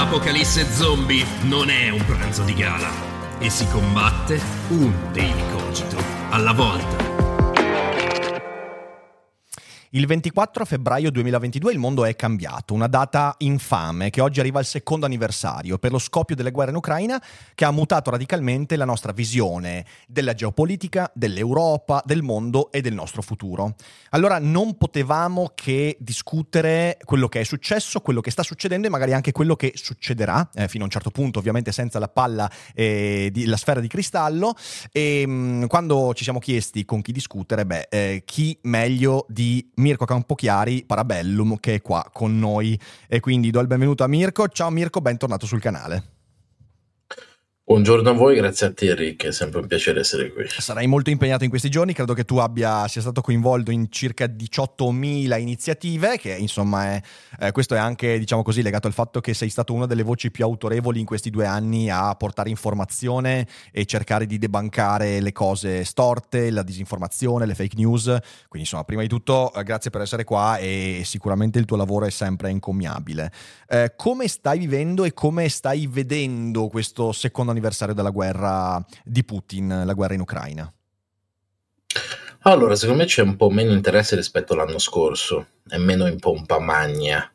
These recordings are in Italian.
L'apocalisse zombie non è un pranzo di gala e si combatte un daily cogito alla volta. Il 24 febbraio 2022 il mondo è cambiato, una data infame che oggi arriva al secondo anniversario per lo scoppio delle guerre in Ucraina che ha mutato radicalmente la nostra visione della geopolitica, dell'Europa, del mondo e del nostro futuro. Allora non potevamo che discutere quello che è successo, quello che sta succedendo e magari anche quello che succederà, eh, fino a un certo punto ovviamente senza la palla eh, la sfera di cristallo e mh, mm, quando ci siamo chiesti con chi discutere, beh, eh, chi meglio di Mirko Campochiari, Parabellum, che è qua con noi. E quindi do il benvenuto a Mirko. Ciao Mirko, bentornato sul canale. Buongiorno a voi, grazie a te Rick, è sempre un piacere essere qui. Sarai molto impegnato in questi giorni, credo che tu abbia, sia stato coinvolto in circa 18.000 iniziative, che insomma è, eh, questo è anche diciamo così legato al fatto che sei stato una delle voci più autorevoli in questi due anni a portare informazione e cercare di debancare le cose storte, la disinformazione, le fake news, quindi insomma prima di tutto eh, grazie per essere qua e sicuramente il tuo lavoro è sempre incommiabile. Eh, come stai vivendo e come stai vedendo questo secondo anniversario? Anniversario della guerra di Putin, la guerra in Ucraina? Allora, secondo me c'è un po' meno interesse rispetto all'anno scorso, è meno in pompa magna,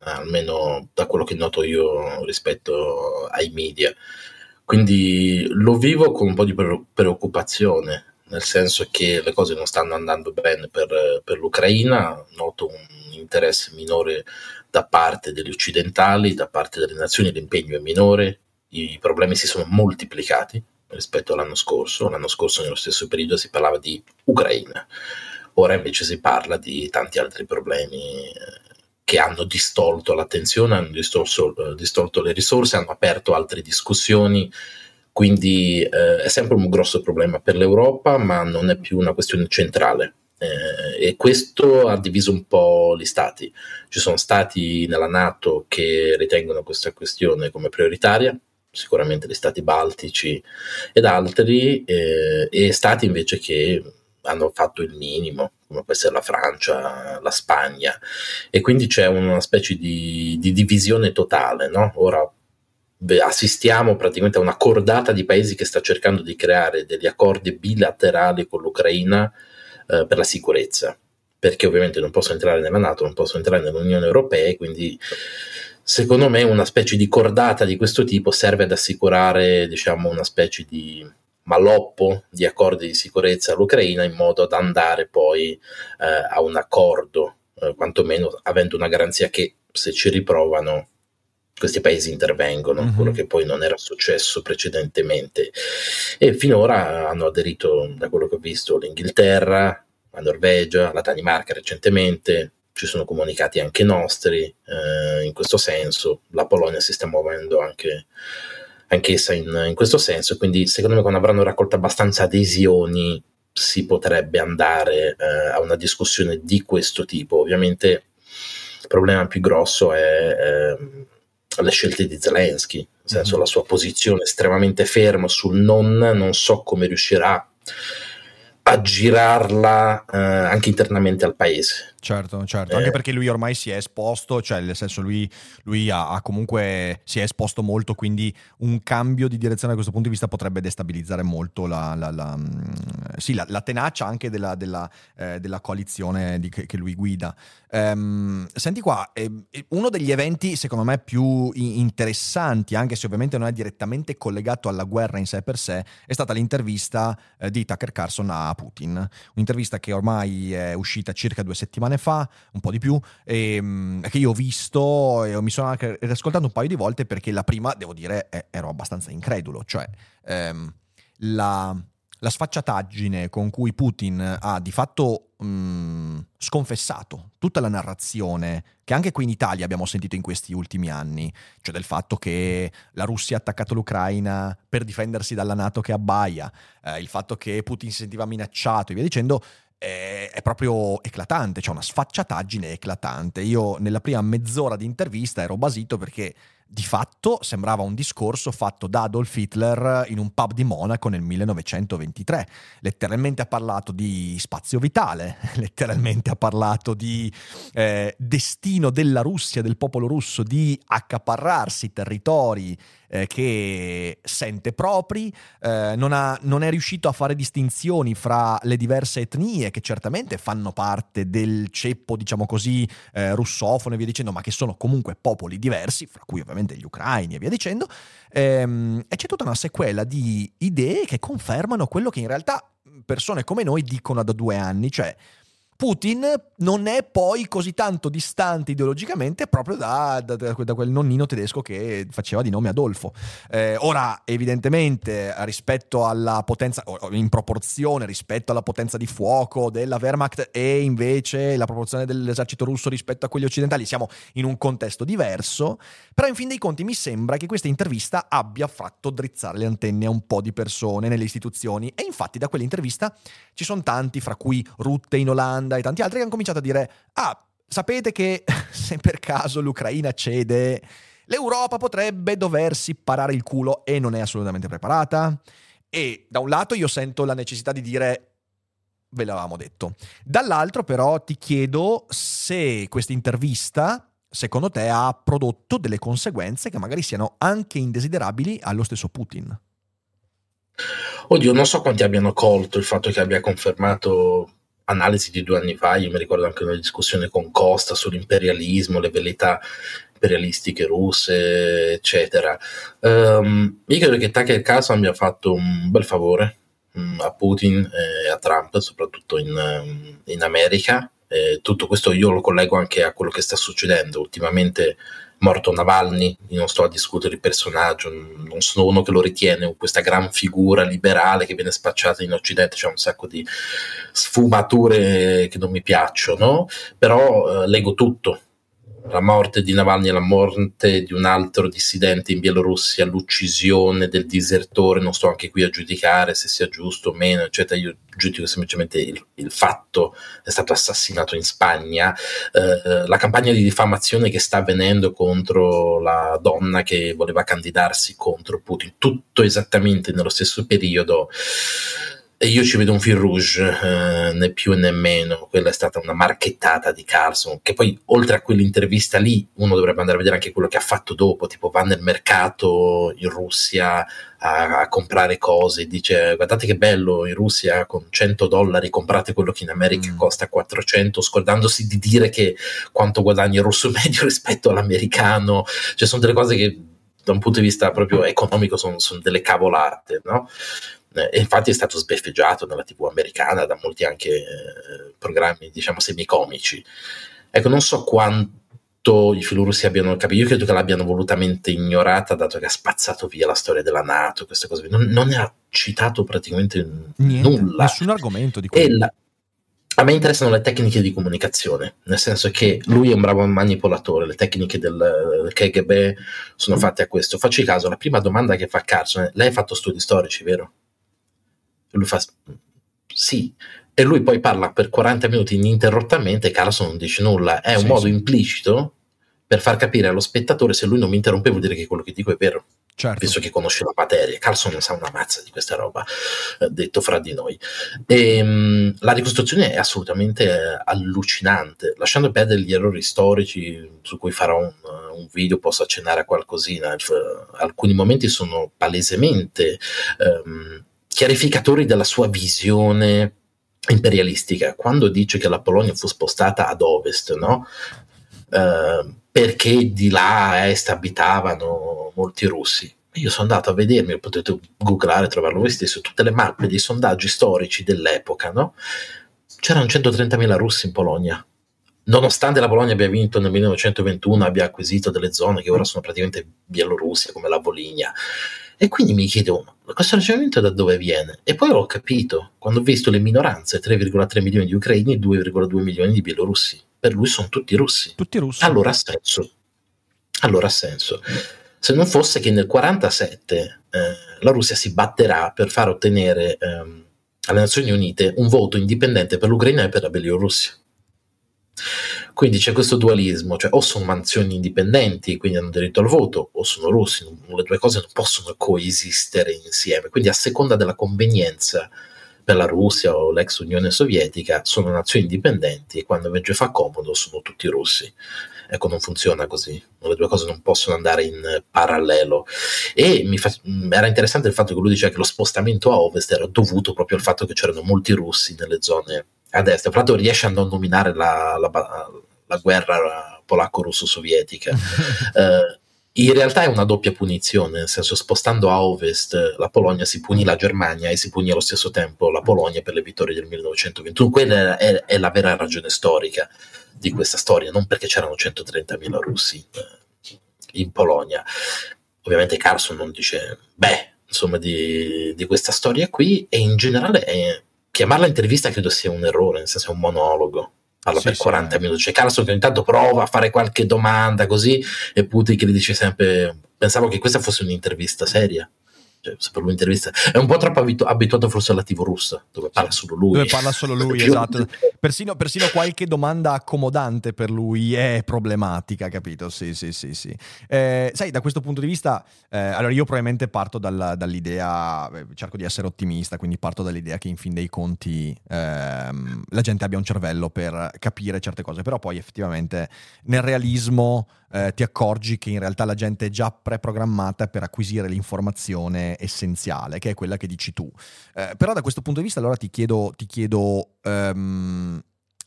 almeno da quello che noto io rispetto ai media. Quindi lo vivo con un po' di preoccupazione, nel senso che le cose non stanno andando bene per, per l'Ucraina, noto un interesse minore da parte degli occidentali, da parte delle nazioni l'impegno è minore, i problemi si sono moltiplicati rispetto all'anno scorso. L'anno scorso, nello stesso periodo, si parlava di Ucraina, ora invece si parla di tanti altri problemi eh, che hanno distolto l'attenzione, hanno distorso, eh, distolto le risorse, hanno aperto altre discussioni. Quindi eh, è sempre un grosso problema per l'Europa, ma non è più una questione centrale. Eh, e questo ha diviso un po' gli stati. Ci sono stati nella Nato che ritengono questa questione come prioritaria, sicuramente gli stati baltici ed altri, eh, e stati invece che hanno fatto il minimo, come può essere la Francia, la Spagna, e quindi c'è una specie di, di divisione totale. No? Ora assistiamo praticamente a una cordata di paesi che sta cercando di creare degli accordi bilaterali con l'Ucraina eh, per la sicurezza, perché ovviamente non possono entrare nella Nato, non possono entrare nell'Unione Europea, quindi secondo me una specie di cordata di questo tipo serve ad assicurare diciamo, una specie di maloppo di accordi di sicurezza all'Ucraina in modo da andare poi eh, a un accordo, eh, quantomeno avendo una garanzia che se ci riprovano questi paesi intervengono, mm-hmm. quello che poi non era successo precedentemente. E finora hanno aderito, da quello che ho visto, l'Inghilterra, la Norvegia, la Danimarca recentemente, ci sono comunicati anche nostri eh, in questo senso, la Polonia si sta muovendo anche anch'essa in, in, questo senso, quindi secondo me quando avranno raccolto abbastanza adesioni si potrebbe andare eh, a una discussione di questo tipo. Ovviamente il problema più grosso è eh, le scelte di Zelensky, nel senso mm-hmm. la sua posizione estremamente ferma sul non, non so come riuscirà a girarla eh, anche internamente al paese. Certo, certo, anche eh. perché lui ormai si è esposto, cioè nel senso lui, lui ha, ha, comunque si è esposto molto, quindi un cambio di direzione da questo punto di vista potrebbe destabilizzare molto la, la, la, mm, sì, la tenacia anche della, della, eh, della coalizione di, che, che, lui guida. Um, senti qua, eh, uno degli eventi secondo me più interessanti, anche se ovviamente non è direttamente collegato alla guerra in sé per sé, è stata l'intervista eh, di Tucker Carlson a Putin, un'intervista che ormai è uscita circa due settimane fa, un po' di più, e, ehm, che io ho visto e mi sono anche riascoltato un paio di volte perché la prima, devo dire, ero abbastanza incredulo, cioè ehm, la, la sfacciataggine con cui Putin ha di fatto mh, sconfessato tutta la narrazione che anche qui in Italia abbiamo sentito in questi ultimi anni, cioè del fatto che la Russia ha attaccato l'Ucraina per difendersi dalla Nato che abbaia, eh, il fatto che Putin si sentiva minacciato e via dicendo, è, è proprio eclatante, c'è una sfacciataggine eclatante. Io nella prima mezz'ora di intervista ero basito perché di fatto sembrava un discorso fatto da Adolf Hitler in un pub di Monaco nel 1923. Letteralmente ha parlato di spazio vitale, letteralmente ha parlato di eh, destino della Russia, del popolo russo, di accaparrarsi territori eh, che sente propri, eh, non, ha, non, è riuscito a fare distinzioni fra le diverse etnie che certamente fanno parte del ceppo, diciamo così, eh, russofono e via dicendo, ma che sono comunque popoli diversi, fra cui ovviamente gli ucraini e via dicendo, ehm, e c'è tutta una sequela di idee che confermano quello che in realtà persone come noi dicono da due anni, cioè Putin non è poi così tanto distante ideologicamente proprio da, da, da quel nonnino tedesco che faceva di nome Adolfo. Eh, ora, evidentemente, rispetto alla potenza, in proporzione rispetto alla potenza di fuoco della Wehrmacht e invece la proporzione dell'esercito russo rispetto a quelli occidentali, siamo in un contesto diverso, però in fin dei conti mi sembra che questa intervista abbia fatto drizzare le antenne a un po' di persone nelle istituzioni e infatti da quell'intervista ci sono tanti, fra cui Rutte in Olanda, Olanda e tanti altri che hanno cominciato a dire, ah, sapete che se per caso l'Ucraina cede, l'Europa potrebbe doversi parare il culo e non è assolutamente preparata? E da un lato io sento la necessità di dire ve l'avevamo detto. Dall'altro però ti chiedo se questa intervista, secondo te, ha prodotto delle conseguenze che magari siano anche indesiderabili allo stesso Putin. Oddio, non so quanti abbiano colto il fatto che abbia confermato analisi di due anni fa, io mi ricordo anche una discussione con Costa sull'imperialismo, le velleità imperialistiche russe, eccetera. Um, io credo che Tucker Carlson abbia fatto un bel favore um, a Putin e a Trump, soprattutto in, um, in America. E tutto questo io lo collego anche a quello che sta succedendo ultimamente morto Navalny, io non sto a discutere il personaggio, non sono uno che lo ritiene questa gran figura liberale che viene spacciata in Occidente, c'è un sacco di sfumature che non mi piacciono, però eh, leggo tutto, la morte di Navalny e la morte di un altro dissidente in Bielorussia, l'uccisione del disertore, non sto anche qui a giudicare se sia giusto o meno, eccetera, io giudico semplicemente il, il fatto è stato assassinato in Spagna, eh, la campagna di diffamazione che sta avvenendo contro la donna che voleva candidarsi contro Putin, tutto esattamente nello stesso periodo io ci vedo un fil rouge, eh, né più né meno. Quella è stata una marchettata di Carlson. Che poi, oltre a quell'intervista lì, uno dovrebbe andare a vedere anche quello che ha fatto dopo. Tipo, va nel mercato in Russia a, a comprare cose. Dice: Guardate che bello in Russia con 100 dollari comprate quello che in America mm. costa 400, scordandosi di dire che quanto guadagna il russo medio rispetto all'americano. Cioè, sono delle cose che da un punto di vista proprio economico sono, sono delle cavolate, no? Eh, e infatti è stato sbeffeggiato nella TV americana da molti anche eh, programmi, diciamo, semicomici. Ecco, non so quanto i filorussi abbiano capito, io credo che l'abbiano volutamente ignorata, dato che ha spazzato via la storia della Nato, queste cose. Non, non ne ha citato praticamente Niente, nulla. Nessun argomento di quello. A me interessano le tecniche di comunicazione, nel senso che lui è un bravo manipolatore, le tecniche del KGB sono fatte a questo. Facci caso, la prima domanda che fa Carson lei ha fatto studi storici, vero? E lui fa sì. E lui poi parla per 40 minuti ininterrottamente e Carlson non dice nulla. È un sì, modo sì. implicito per far capire allo spettatore se lui non mi interrompe vuol dire che quello che dico è vero. Certo. Visto che conosce la materia. Carlson non sa una mazza di questa roba, eh, detto fra di noi. E, ehm, mh, la ricostruzione è assolutamente eh, allucinante, lasciando perdere gli errori storici su cui farò un, un video, posso accennare a qualcosina. alcuni momenti sono palesemente ehm, chiarificatori della sua visione imperialistica. Quando dice che la Polonia fu spostata ad ovest, no? Uh, perché di là a est abitavano molti russi. Io sono andato a vedermi, potete googlare, trovarlo voi stesso, tutte le mappe dei sondaggi storici dell'epoca, no? C'erano 130.000 russi in Polonia. Nonostante la Polonia abbia vinto nel 1921, abbia acquisito delle zone che ora sono praticamente Bielorussia, come la Volinia, E quindi mi chiedevo, ma questo ragionamento da dove viene? E poi l'ho capito, quando ho visto le minoranze, 3,3 milioni di ucraini e 2,2 milioni di bielorussi. Per lui sono tutti russi. Tutti russi. Allora ha senso. Allora ha senso. Se non fosse che nel 1947 eh, la Russia si batterà per far ottenere ehm, alle Nazioni Unite un voto indipendente per l'Ucraina e per la Bielorussia. Quindi c'è questo dualismo, cioè o sono mansioni indipendenti, quindi hanno diritto al voto, o sono russi, le due cose non possono coesistere insieme. Quindi a seconda della convenienza per la Russia o l'ex Unione Sovietica sono nazioni indipendenti e quando invece fa comodo sono tutti russi. Ecco, non funziona così, le due cose non possono andare in parallelo. E fa, era interessante il fatto che lui diceva che lo spostamento a ovest era dovuto proprio al fatto che c'erano molti russi nelle zone a destra. L'altro riesce a non nominare la, la, la guerra polacco-russo-sovietica. eh, in realtà è una doppia punizione, nel senso spostando a ovest la Polonia si punì la Germania e si punì allo stesso tempo la Polonia per le vittorie del 1921. Quella è, è la vera ragione storica di questa storia, non perché c'erano 130.000 russi eh, in Polonia. Ovviamente Carlson non dice, beh, insomma, di, di questa storia qui e in generale è, chiamarla intervista credo sia un errore, nel senso è un monologo. Parla sì, per 40 sì, minuti. C'è Carlson che ogni tanto prova a fare qualche domanda così e Putin che gli dice sempre pensavo che questa fosse un'intervista seria cioè, per un'intervista è un po' troppo abitu- abituato forse alla TV russa dove parla solo lui. Dove parla solo lui esatto. persino, persino, qualche domanda accomodante per lui è problematica capito? Sì sì sì sì. Eh, sai da questo punto di vista eh, allora io probabilmente parto dal, dall'idea eh, cerco di essere ottimista quindi parto dall'idea che in fin dei conti ehm, la gente abbia un cervello per capire certe cose. Però poi effettivamente nel realismo eh, ti accorgi che in realtà la gente è già preprogrammata per acquisire l'informazione essenziale, che è quella che dici tu. Eh, però da questo punto di vista allora ti chiedo, ti chiedo um,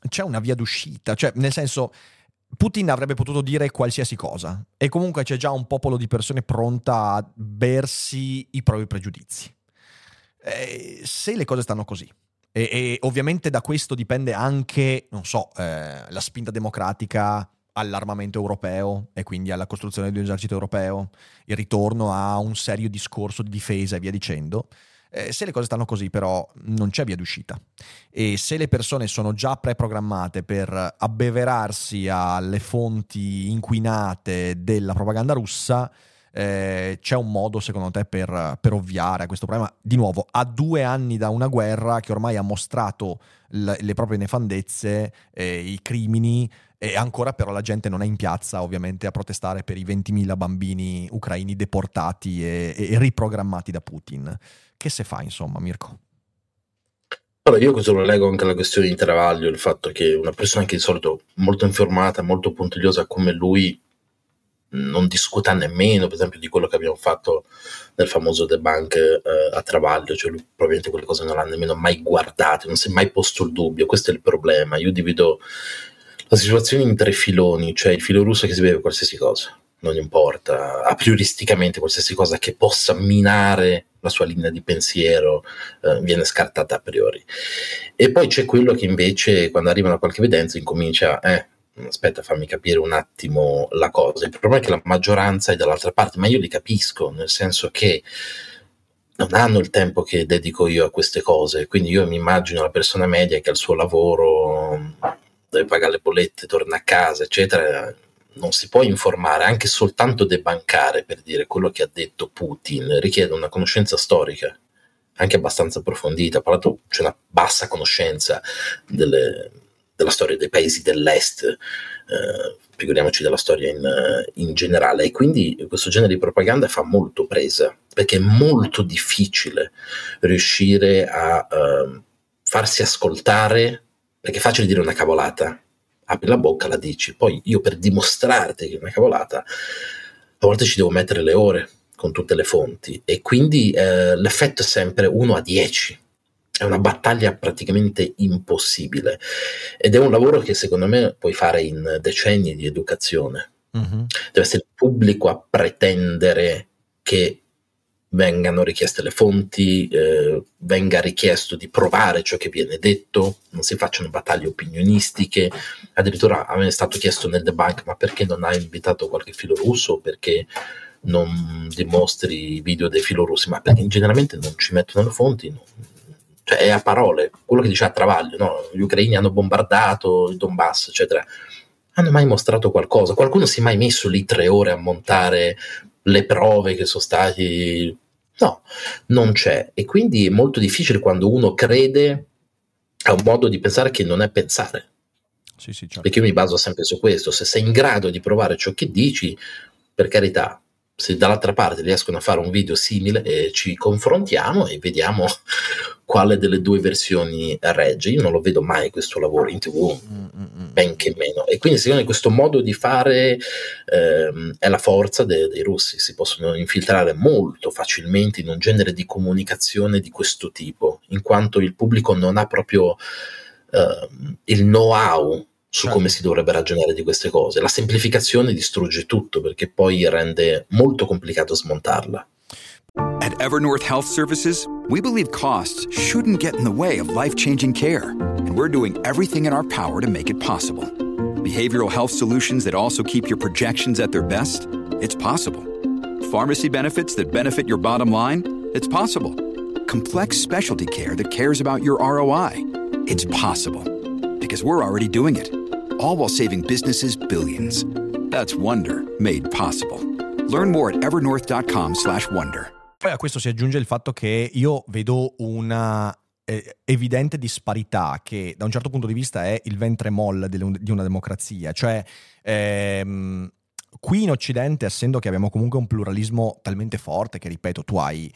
c'è una via d'uscita? Cioè, nel senso... Putin avrebbe potuto dire qualsiasi cosa e comunque c'è già un popolo di persone pronta a bersi i propri pregiudizi. Eh, se le cose stanno così, e, e, ovviamente da questo dipende anche, non so, eh, la spinta democratica all'armamento europeo e quindi alla costruzione di un esercito europeo, il ritorno a un serio discorso di difesa e via dicendo. Eh, se le cose stanno così, però, non c'è via d'uscita. E se le persone sono già preprogrammate per abbeverarsi alle fonti inquinate della propaganda russa, eh, c'è un modo, secondo te, per, per, ovviare a questo problema? Di nuovo, a due anni da una guerra che ormai ha mostrato l- le proprie nefandezze, eh, i crimini, e ancora però la gente non è in piazza ovviamente a protestare per i 20.000 bambini ucraini deportati e, e riprogrammati da Putin. Che se fa insomma Mirko? Allora, io questo lo leggo anche alla questione di Travaglio, il fatto che una persona che di solito molto informata, molto puntigliosa come lui non discuta nemmeno, per esempio, di quello che abbiamo fatto nel famoso debunk eh, a Travaglio, cioè lui probabilmente quelle cose non l'ha nemmeno mai guardate, non si è mai posto il dubbio, questo è il problema. Io divido la situazione in tre filoni, cioè il filo russo che si beve qualsiasi cosa, non importa, a prioristicamente qualsiasi cosa che possa minare la sua linea di pensiero eh, viene scartata a priori. E poi c'è quello che invece quando arriva a qualche evidenza incomincia, eh, aspetta fammi capire un attimo la cosa. Il problema è che la maggioranza è dall'altra parte, ma io li capisco, nel senso che non hanno il tempo che dedico io a queste cose, quindi io mi immagino la persona media che ha il suo lavoro deve pagare le bollette, torna a casa, eccetera, non si può informare, anche soltanto debancare per dire quello che ha detto Putin, richiede una conoscenza storica anche abbastanza approfondita. Tra l'altro c'è una bassa conoscenza delle, della storia dei paesi dell'est, eh, figuriamoci della storia in, in, generale. E quindi questo genere di propaganda fa molto presa, perché è molto difficile riuscire a eh, farsi ascoltare perché è facile dire una cavolata, apri la bocca, la dici, poi io per dimostrarti che è una cavolata, a volte ci devo mettere le ore con tutte le fonti e quindi eh, l'effetto è sempre 1 a 10. È una battaglia praticamente impossibile ed è un lavoro che secondo me puoi fare in decenni di educazione. Mm-hmm. Deve essere il pubblico a pretendere che vengano richieste le fonti, eh, venga richiesto di provare ciò che viene detto, non si facciano battaglie opinionistiche. Addirittura a me è stato chiesto nel debunk: ma perché non hai invitato qualche filo russo? Perché non dimostri video dei filorussi, ma perché generalmente non ci mettono le fonti, non, cioè è a parole, quello che dice a Travaglio, no? gli ucraini hanno bombardato il Donbass, eccetera. Hanno mai mostrato qualcosa? Qualcuno si è mai messo lì tre ore a montare le prove che sono stati... No, non c'è. E quindi è molto difficile quando uno crede a un modo di pensare che non è pensare. Sì, sì, certo. Perché io mi baso sempre su questo. Se sei in grado di provare ciò che dici, per carità, se dall'altra parte riescono a fare un video simile eh, ci confrontiamo e vediamo quale delle due versioni regge. Io non lo vedo mai questo lavoro in tv, mm-hmm. benché meno. E quindi secondo me questo modo di fare ehm, è la forza de- dei russi, si possono infiltrare molto facilmente in un genere di comunicazione di questo tipo, in quanto il pubblico non ha proprio ehm, il know-how su come si dovrebbe ragionare di queste cose. La semplificazione distrugge tutto perché poi rende molto complicato smontarla. At Evernorth Health Services, we believe costs shouldn't get in the way of life-changing care, and we're doing everything in our power to make it possible. Behavioral health solutions that also keep your projections at their best? It's possible. Pharmacy benefits that benefit your bottom line? It's possible. Complex specialty care that cares about your ROI? It's possible. Because we're already doing it all while saving businesses billions. That's Wonder made possible. Learn more at evernorth.com/wonder. Poi a questo si aggiunge il fatto che io vedo una eh, evidente disparità che da un certo punto di vista è il ventre molle di una democrazia, cioè ehm, qui in Occidente, essendo che abbiamo comunque un pluralismo talmente forte che, ripeto, tu hai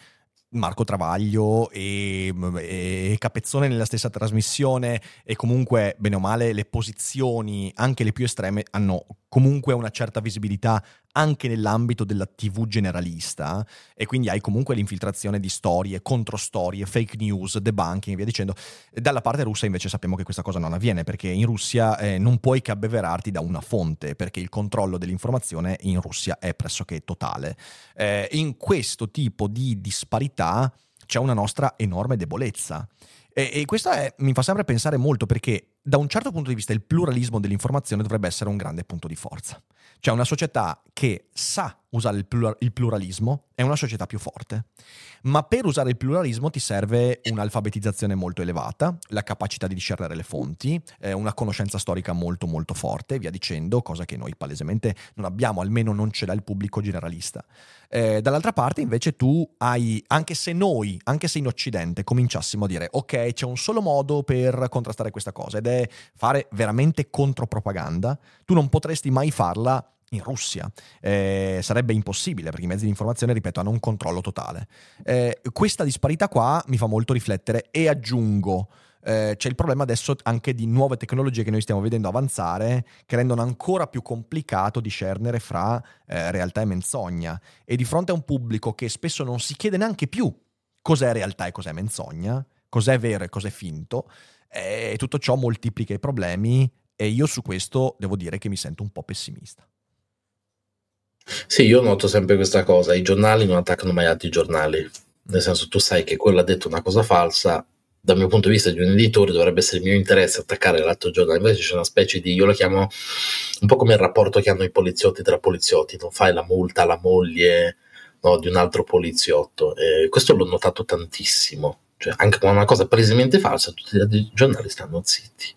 Marco Travaglio e, e, Capezzone nella stessa trasmissione e comunque, bene o male, le posizioni, anche le più estreme, hanno comunque una certa visibilità anche nell'ambito della TV generalista e quindi hai comunque l'infiltrazione di storie, controstorie, fake news, debunking e via dicendo. Dalla parte russa invece sappiamo che questa cosa non avviene perché in Russia eh, non puoi che abbeverarti da una fonte perché il controllo dell'informazione in Russia è pressoché totale. Eh, in questo tipo di disparità c'è una nostra enorme debolezza. E, e questo è, mi fa sempre pensare molto perché da un certo punto di vista il pluralismo dell'informazione dovrebbe essere un grande punto di forza. Cioè una società che sa usare il, plur- il, pluralismo è una società più forte. Ma per usare il pluralismo ti serve un'alfabetizzazione molto elevata, la capacità di discernere le fonti, eh, una conoscenza storica molto molto forte, via dicendo, cosa che noi palesemente non abbiamo, almeno non ce l'ha il pubblico generalista. Eh, dall'altra parte invece tu hai, anche se noi, anche se in Occidente cominciassimo a dire ok c'è un solo modo per contrastare questa cosa ed è fare veramente contropropaganda, tu non potresti mai farla in Russia. Eh, sarebbe impossibile perché i mezzi di informazione, ripeto, hanno un controllo totale. Eh, questa disparità qua mi fa molto riflettere e aggiungo. Eh, c'è il problema adesso anche di nuove tecnologie che noi stiamo vedendo avanzare che rendono ancora più complicato discernere fra eh, realtà e menzogna e di fronte a un pubblico che spesso non si chiede neanche più cos'è realtà e cos'è menzogna, cos'è vero e cos'è finto, e tutto ciò moltiplica i problemi e io su questo devo dire che mi sento un po' pessimista. Sì, io noto sempre questa cosa, i giornali non attaccano mai altri giornali, nel senso tu sai che quello ha detto una cosa falsa, dal mio punto di vista di un editore dovrebbe essere il mio interesse attaccare l'altro giornale, invece c'è una specie di, io lo chiamo un po' come il rapporto che hanno i poliziotti tra poliziotti, non fai la multa alla moglie no, di un altro poliziotto, e questo l'ho notato tantissimo, cioè anche con una cosa palesemente falsa tutti altri giornali stanno zitti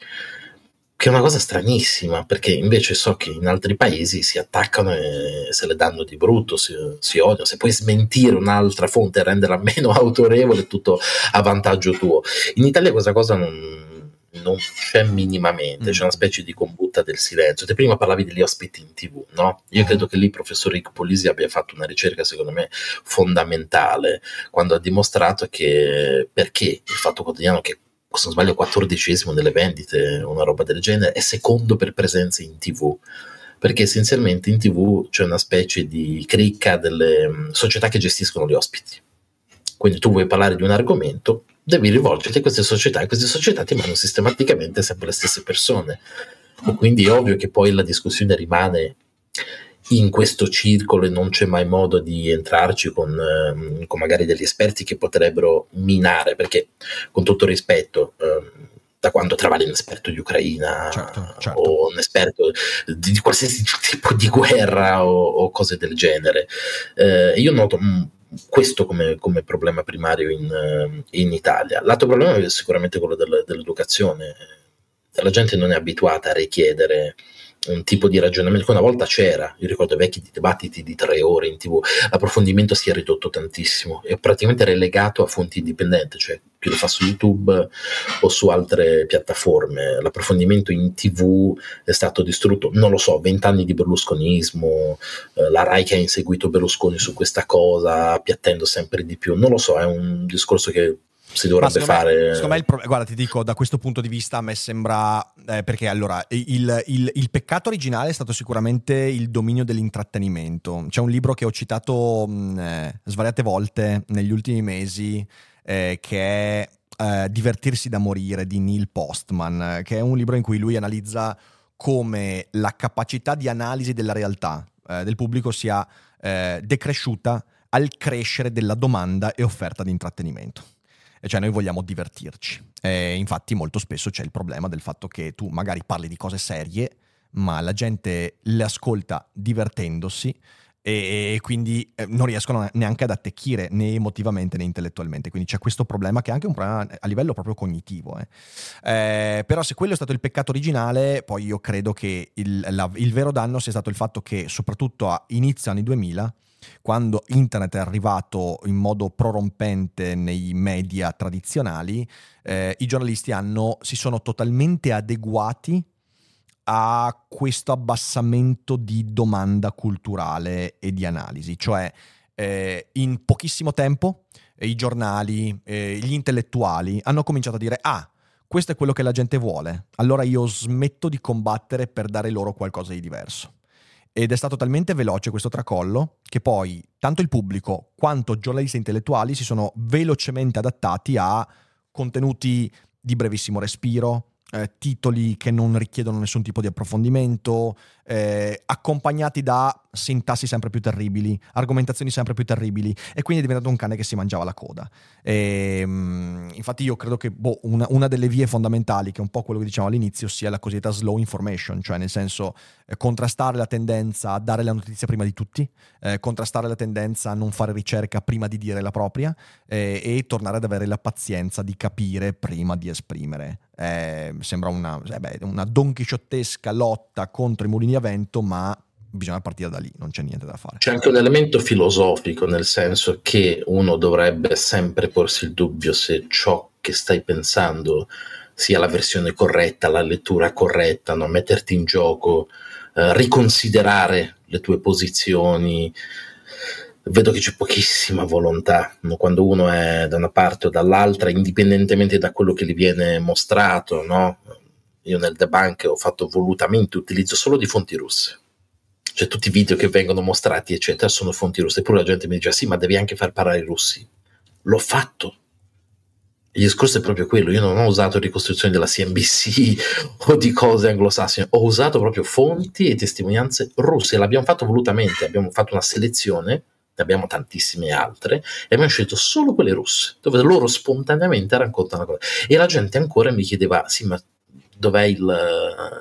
che è una cosa stranissima, perché invece so che in altri paesi si attaccano e se le danno di brutto, si, si odiano. Se puoi smentire un'altra fonte e renderla meno autorevole, tutto a vantaggio tuo. In Italia questa cosa non, non c'è minimamente, c'è una specie di combutta del silenzio. Te prima parlavi degli ospiti in tv, no? Io credo che lì il professor Rick Polisi abbia fatto una ricerca, secondo me, fondamentale, quando ha dimostrato che perché il Fatto Quotidiano, che se non sbaglio, quattordicesimo nelle vendite, una roba del genere, è secondo per presenza in tv. Perché essenzialmente in tv c'è una specie di cricca delle mm, società che gestiscono gli ospiti. Quindi tu vuoi parlare di un argomento, devi rivolgerti a queste società e queste società ti mandano sistematicamente sempre le stesse persone. E quindi è ovvio che poi la discussione rimane in questo circolo e non c'è mai modo di entrarci con, eh, con magari degli esperti che potrebbero minare, perché con tutto rispetto, eh, da quando travali un esperto di Ucraina certo, certo. o un esperto di, qualsiasi tipo di guerra o, o cose del genere. Eh, io noto mh, mm, questo come, come, problema primario in, in, Italia. L'altro problema è sicuramente quello del, dell'educazione. La gente non è abituata a richiedere un tipo di ragionamento che una volta c'era, io ricordo i vecchi dibattiti di tre ore in tv, l'approfondimento si è ridotto tantissimo, è praticamente relegato a fonti indipendenti, cioè chi lo fa su YouTube o su altre piattaforme, l'approfondimento in tv è stato distrutto, non lo so, vent'anni di berlusconismo, eh, la RAI che ha inseguito Berlusconi su questa cosa, appiattendo sempre di più, non lo so, è un discorso che si dovrebbe fare. Me, secondo me, il pro- guarda, ti dico, da questo punto di vista, a me sembra. Eh, perché allora, il, il, il, peccato originale è stato sicuramente il dominio dell'intrattenimento. C'è un libro che ho citato mh, eh, svariate volte negli ultimi mesi, eh, che è eh, Divertirsi da morire di Neil Postman, che è un libro in cui lui analizza come la capacità di analisi della realtà eh, del pubblico sia eh, decresciuta al crescere della domanda e offerta di intrattenimento cioè noi vogliamo divertirci. E infatti molto spesso c'è il problema del fatto che tu magari parli di cose serie, ma la gente le ascolta divertendosi e, quindi eh, non riescono neanche ad attecchire né emotivamente né intellettualmente. Quindi c'è questo problema che è anche un problema a livello proprio cognitivo. Eh. Eh, però se quello è stato il peccato originale, poi io credo che il, la, il vero danno sia stato il fatto che soprattutto a inizio anni 2000 quando internet è arrivato in modo prorompente nei media tradizionali, eh, i giornalisti hanno, si sono totalmente adeguati a questo abbassamento di domanda culturale e di analisi, cioè eh, in pochissimo tempo eh, i giornali, eh, gli intellettuali hanno cominciato a dire ah, questo è quello che la gente vuole, allora io smetto di combattere per dare loro qualcosa di diverso. Ed è stato talmente veloce questo tracollo che poi tanto il pubblico quanto giornalisti intellettuali si sono velocemente adattati a contenuti di brevissimo respiro, eh, titoli che non richiedono nessun tipo di approfondimento, eh, accompagnati da sintassi sempre più terribili, argomentazioni sempre più terribili, e quindi è diventato un cane che si mangiava la coda. E, um, infatti, io credo che boh, una, una, delle vie fondamentali, che è un po' quello che diciamo all'inizio, sia la cosiddetta slow information, cioè nel senso eh, contrastare la tendenza a dare la notizia prima di tutti, eh, contrastare la tendenza a non fare ricerca prima di dire la propria eh, e tornare ad avere la pazienza di capire prima di esprimere. Eh, sembra una, eh beh, una donchisciottesca lotta contro i mulini a vento, ma bisogna partire da lì, non c'è niente da fare. C'è anche un elemento filosofico, nel senso che uno dovrebbe sempre porsi il dubbio se ciò che stai pensando sia la versione corretta, la lettura corretta, no? metterti in gioco, eh, riconsiderare le tue posizioni. Vedo che c'è pochissima volontà no? quando uno è da una parte o dall'altra, indipendentemente da quello che gli viene mostrato. No? Io nel debunk ho fatto volutamente utilizzo solo di fonti russe cioè tutti i video che vengono mostrati, eccetera, sono fonti russe. Eppure la gente mi dice: sì, ma devi anche far parlare i russi. L'ho fatto. Il discorso è proprio quello. Io non ho usato ricostruzioni della CNBC o di cose anglosassone, ho usato proprio fonti e testimonianze russe. L'abbiamo fatto volutamente. Abbiamo fatto una selezione, ne abbiamo tantissime altre, e abbiamo scelto solo quelle russe, dove loro spontaneamente raccontano cose. E la gente ancora mi chiedeva: sì, ma dov'è il,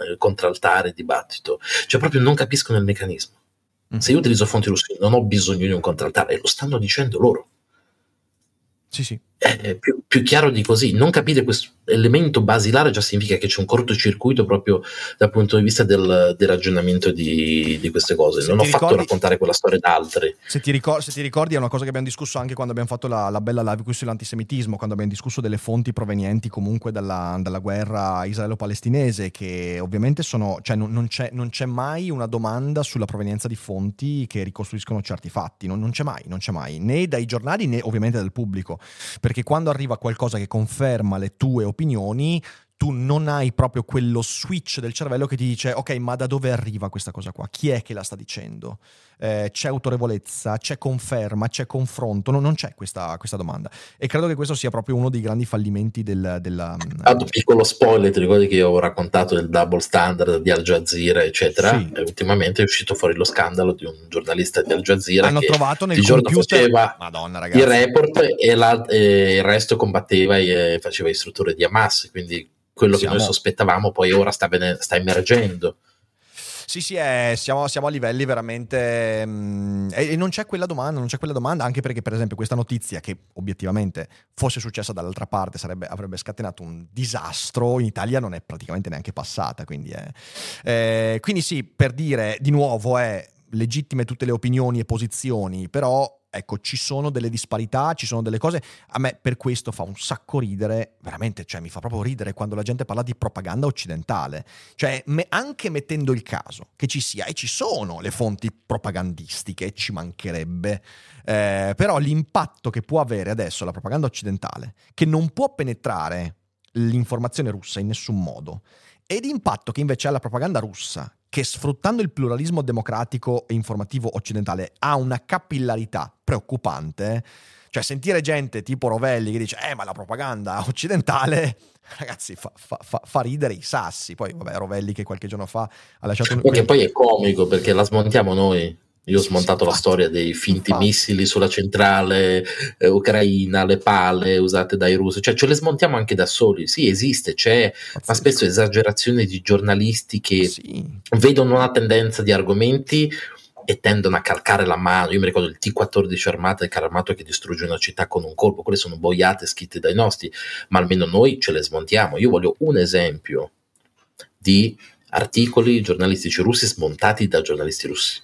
il contraltare dibattito, cioè proprio non capiscono il meccanismo. Mm. Se io utilizzo fonti russe non ho bisogno di un contraltare, lo stanno dicendo loro. Sì, sì. È più, più, chiaro di così. Non capire questo elemento basilare già significa che c'è un cortocircuito proprio dal punto di vista del, del ragionamento di, di, queste cose. Se non ho ricordi, fatto raccontare quella storia da altri. Se ti, ricordi, se ti, ricordi, è una cosa che abbiamo discusso anche quando abbiamo fatto la, la bella live qui sull'antisemitismo, quando abbiamo discusso delle fonti provenienti comunque dalla, dalla guerra israelo-palestinese, che ovviamente sono. cioè non, non, c'è, non, c'è, mai una domanda sulla provenienza di fonti che ricostruiscono certi fatti. Non, non c'è mai, non c'è mai, né dai giornali né ovviamente dal pubblico. Perché quando arriva qualcosa che conferma le tue opinioni, tu non hai proprio quello switch del cervello che ti dice ok ma da dove arriva questa cosa qua? Chi è che la sta dicendo eh, c'è autorevolezza c'è conferma c'è confronto no, non c'è questa, questa, domanda e credo che questo sia proprio uno dei grandi fallimenti del, della Tanto piccolo spoiler ti ricordi che io ho raccontato il double standard di Al Jazeera eccetera sì. e ultimamente è uscito fuori lo scandalo di un giornalista di Al Jazeera hanno che trovato nel computer faceva Madonna, il report e, la, e il resto combatteva e faceva istruttore di Hamas quindi quello siamo... che noi sospettavamo poi ora sta, bene, sta emergendo. Sì, sì, è, siamo, siamo, a livelli veramente... Mh, mm, e, e, non c'è quella domanda, non c'è quella domanda, anche perché per esempio questa notizia che obiettivamente fosse successa dall'altra parte sarebbe, avrebbe scatenato un disastro, in Italia non è praticamente neanche passata, quindi, è, eh, quindi sì, per dire di nuovo è legittime tutte le opinioni e posizioni, però ecco, ci sono delle disparità, ci sono delle cose. A me per questo fa un sacco ridere, veramente, cioè mi fa proprio ridere quando la gente parla di propaganda occidentale. Cioè, me, anche mettendo il caso che ci sia, e ci sono le fonti propagandistiche, ci mancherebbe, eh, però l'impatto che può avere adesso la propaganda occidentale, che non può penetrare l'informazione russa in nessun modo, e l'impatto che invece ha la propaganda russa, che sfruttando il pluralismo democratico e informativo occidentale ha una capillarità preoccupante, cioè sentire gente tipo Rovelli che dice eh ma la propaganda occidentale ragazzi fa, fa, fa, fa ridere i sassi, poi vabbè Rovelli che qualche giorno fa ha lasciato un... Poi è comico perché la smontiamo noi. Io ho smontato la storia dei finti missili sulla centrale eh, ucraina, le pale usate dai russi, cioè ce le smontiamo anche da soli. Sì, esiste, c'è, ma spesso esagerazione di giornalisti che sì. vedono una tendenza di argomenti e tendono a calcare la mano. Io mi ricordo il T-14 armata del carro armato che distrugge una città con un colpo, quelle sono boiate scritte dai nostri, ma almeno noi ce le smontiamo. Io voglio un esempio di articoli giornalistici russi smontati da giornalisti russi.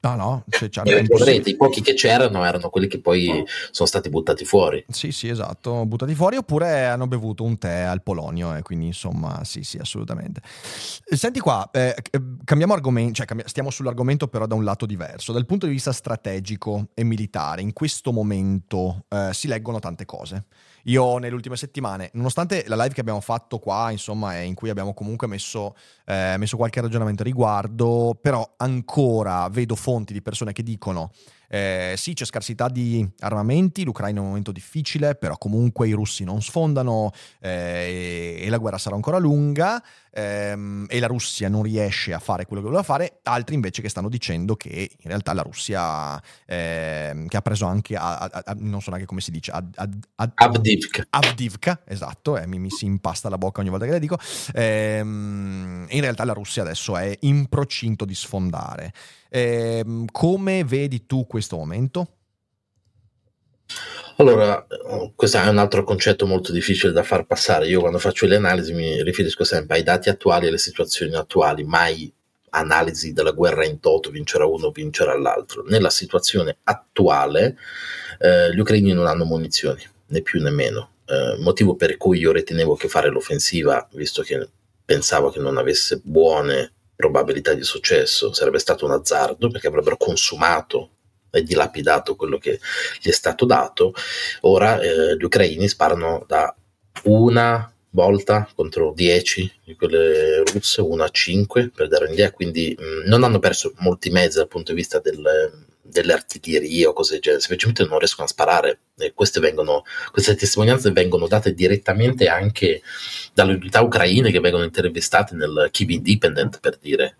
No, no, cioè, cioè, eh, i pochi che c'erano erano quelli che poi sono stati buttati fuori. Sì, sì, esatto, buttati fuori oppure hanno bevuto un tè al Polonio e eh, quindi insomma, sì, sì, assolutamente. Senti qua, eh, eh cambiamo argomento, cioè cambi- stiamo sull'argomento però da un lato diverso. Dal punto di vista strategico e militare, in questo momento eh, si leggono tante cose. Io nelle ultime settimane, nonostante la live che abbiamo fatto qua, insomma, in cui abbiamo comunque messo, eh, messo qualche ragionamento a riguardo, però ancora vedo fonti di persone che dicono eh, sì, c'è scarsità di armamenti, l'Ucraina è un momento difficile, però comunque i russi non sfondano eh, e, la guerra sarà ancora lunga ehm, e la Russia non riesce a fare quello che voleva fare, altri invece che stanno dicendo che in realtà la Russia eh, che ha preso anche, a, a, a, non so neanche come si dice, Avdivka. Avdivka, esatto, eh, mi, mi, si impasta la bocca ogni volta che la dico, ehm, in realtà la Russia adesso è in procinto di sfondare. Eh, come vedi tu questo momento? Allora, questo è un altro concetto molto difficile da far passare. Io quando faccio le analisi mi riferisco sempre ai dati attuali e alle situazioni attuali, mai analisi della guerra in toto, vincerà uno, vincerà l'altro. Nella situazione attuale eh, gli ucraini non hanno munizioni, né più né meno. Eh, motivo per cui io ritenevo che fare l'offensiva, visto che pensavo che non avesse buone probabilità di successo, sarebbe stato un azzardo perché avrebbero consumato e dilapidato quello che gli è stato dato. Ora eh, gli ucraini sparano da una volta contro 10 di quelle russe, una a 5 per dare un'idea, quindi mh, mm, non hanno perso molti mezzi dal punto di vista del, delle o cose del genere, semplicemente non riescono a sparare. Queste, vengono, queste testimonianze vengono date direttamente anche dalle unità ucraine che vengono intervistate nel Kiev Independent per dire.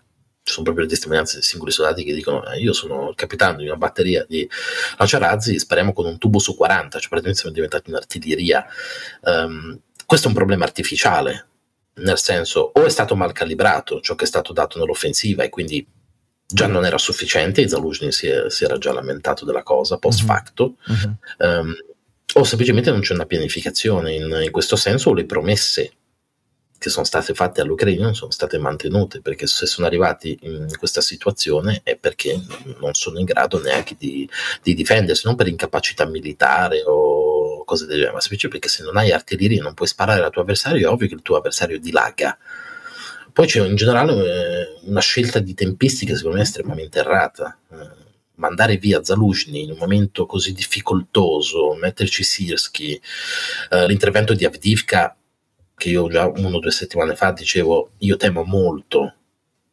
Ci sono proprio le testimonianze di singoli soldati che dicono: eh, Io sono il capitano di una batteria di lanciarazzi, spariamo con un tubo su 40, cioè praticamente siamo diventati un'artiglieria. Um, questo è un problema artificiale, nel senso o è stato mal calibrato ciò che è stato dato nell'offensiva e quindi già non era sufficiente, Zaluzhny si, si, era già lamentato della cosa post mhm. facto, uh-huh. um, o semplicemente non c'è una pianificazione in, in, questo senso o le promesse che sono state fatte all'Ucraina non sono state mantenute, perché se sono arrivati in questa situazione è perché non sono in grado neanche di, di difendersi, non per incapacità militare o cose del genere, ma semplicemente perché se non hai artiglieria non puoi sparare al tuo avversario, è ovvio che il tuo avversario dilaga poi c'è in generale eh, una scelta di tempistica secondo me estremamente errata. Eh, mandare via Zaluzhny in un momento così difficoltoso, metterci Sirski, eh, l'intervento di Avdivka, che io già una o due settimane fa dicevo, io temo molto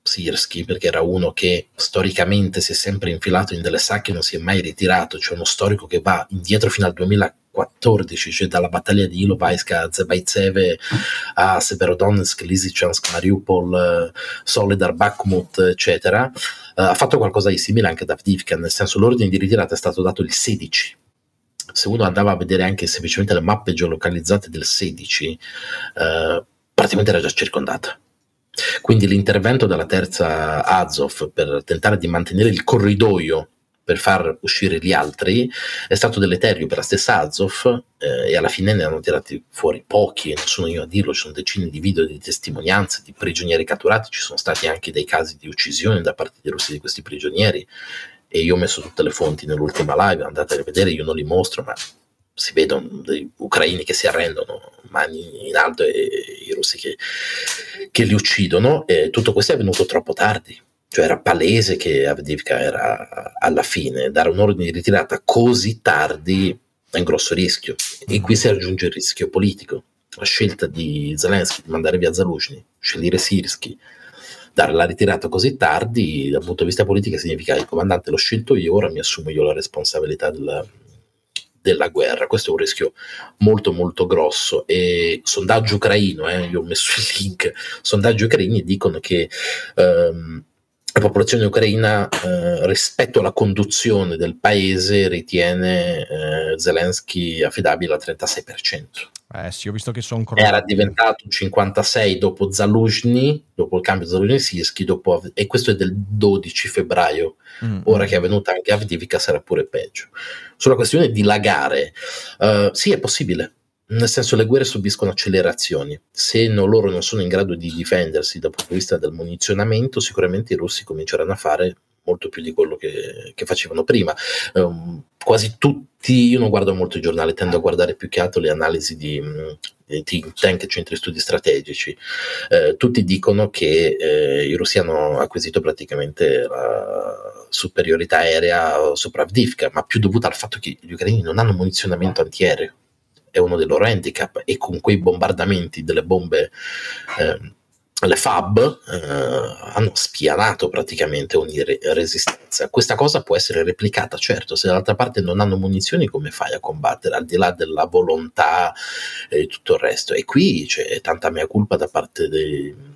Sirski perché era uno che storicamente si è sempre infilato in delle sacche e non si è mai ritirato, cioè uno storico che va indietro fino al 2014, cioè dalla battaglia di Ilovaisk a Zebaitseve a Severodonetsk, Lysychansk, Mariupol, Soledar, Bakhmut, eccetera. Uh, ha fatto qualcosa di simile anche ad Avdivka, nel senso l'ordine di ritirata è stato dato il 16 se uno andava a vedere anche semplicemente le mappe geolocalizzate del 16, eh, praticamente era già circondata. Quindi l'intervento della terza Azov per tentare di mantenere il corridoio per far uscire gli altri è stato deleterio per la stessa Azov eh, e alla fine ne hanno tirati fuori pochi, non sono io a dirlo, ci sono decine di video di testimonianze di prigionieri catturati, ci sono stati anche dei casi di uccisione da parte dei russi di questi prigionieri e io ho messo tutte le fonti nell'ultima live, andate a vedere, io non li mostro, ma si vedono dei ucraini che si arrendono, mani in alto e i russi che, che li uccidono, e tutto questo è avvenuto troppo tardi cioè era palese che Avdivka era alla fine, dare un ordine di ritirata così tardi è un grosso rischio. E qui si aggiunge il rischio politico. La scelta di Zelensky di mandare via Zaluzhny, scegliere Sirsky, dare la ritirata così tardi, dal punto di vista politico significa che il comandante l'ho scelto io, ora mi assumo io la responsabilità della, della guerra. Questo è un rischio molto molto grosso e sondaggio ucraino, eh, io ho messo il link, sondaggi ucraini dicono che um, la popolazione ucraina eh, rispetto alla conduzione del paese ritiene eh, Zelensky affidabile al 36%. Eh sì, ho visto che sono ancora... Era diventato un 56 dopo Zaluzhny, dopo il cambio Zaluzhny-Sirsky, e questo è del 12 febbraio. Mm. Ora che è avvenuta anche Avdivika sarà pure peggio. Sulla questione di lagare, uh, sì è possibile, nel senso le guerre subiscono accelerazioni. Se no, loro non sono in grado di difendersi dal punto di vista del munizionamento, sicuramente i russi cominceranno a fare molto più di quello che, che facevano prima. Um, quasi tutti, io non guardo molto i giornali, tendo a guardare più che altro le analisi di, mm, di think tank centri studi strategici. Eh, tutti dicono che eh, i russi hanno acquisito praticamente la superiorità aerea sopra Avdivka, ma più dovuta al fatto che gli ucraini non hanno munizionamento antiaereo è uno dei loro handicap e con quei bombardamenti delle bombe eh, le FAB eh, hanno spianato praticamente ogni re- resistenza. Questa cosa può essere replicata, certo, se dall'altra parte non hanno munizioni come fai a combattere, al di là della volontà e tutto il resto. E qui c'è tanta mia colpa da parte dei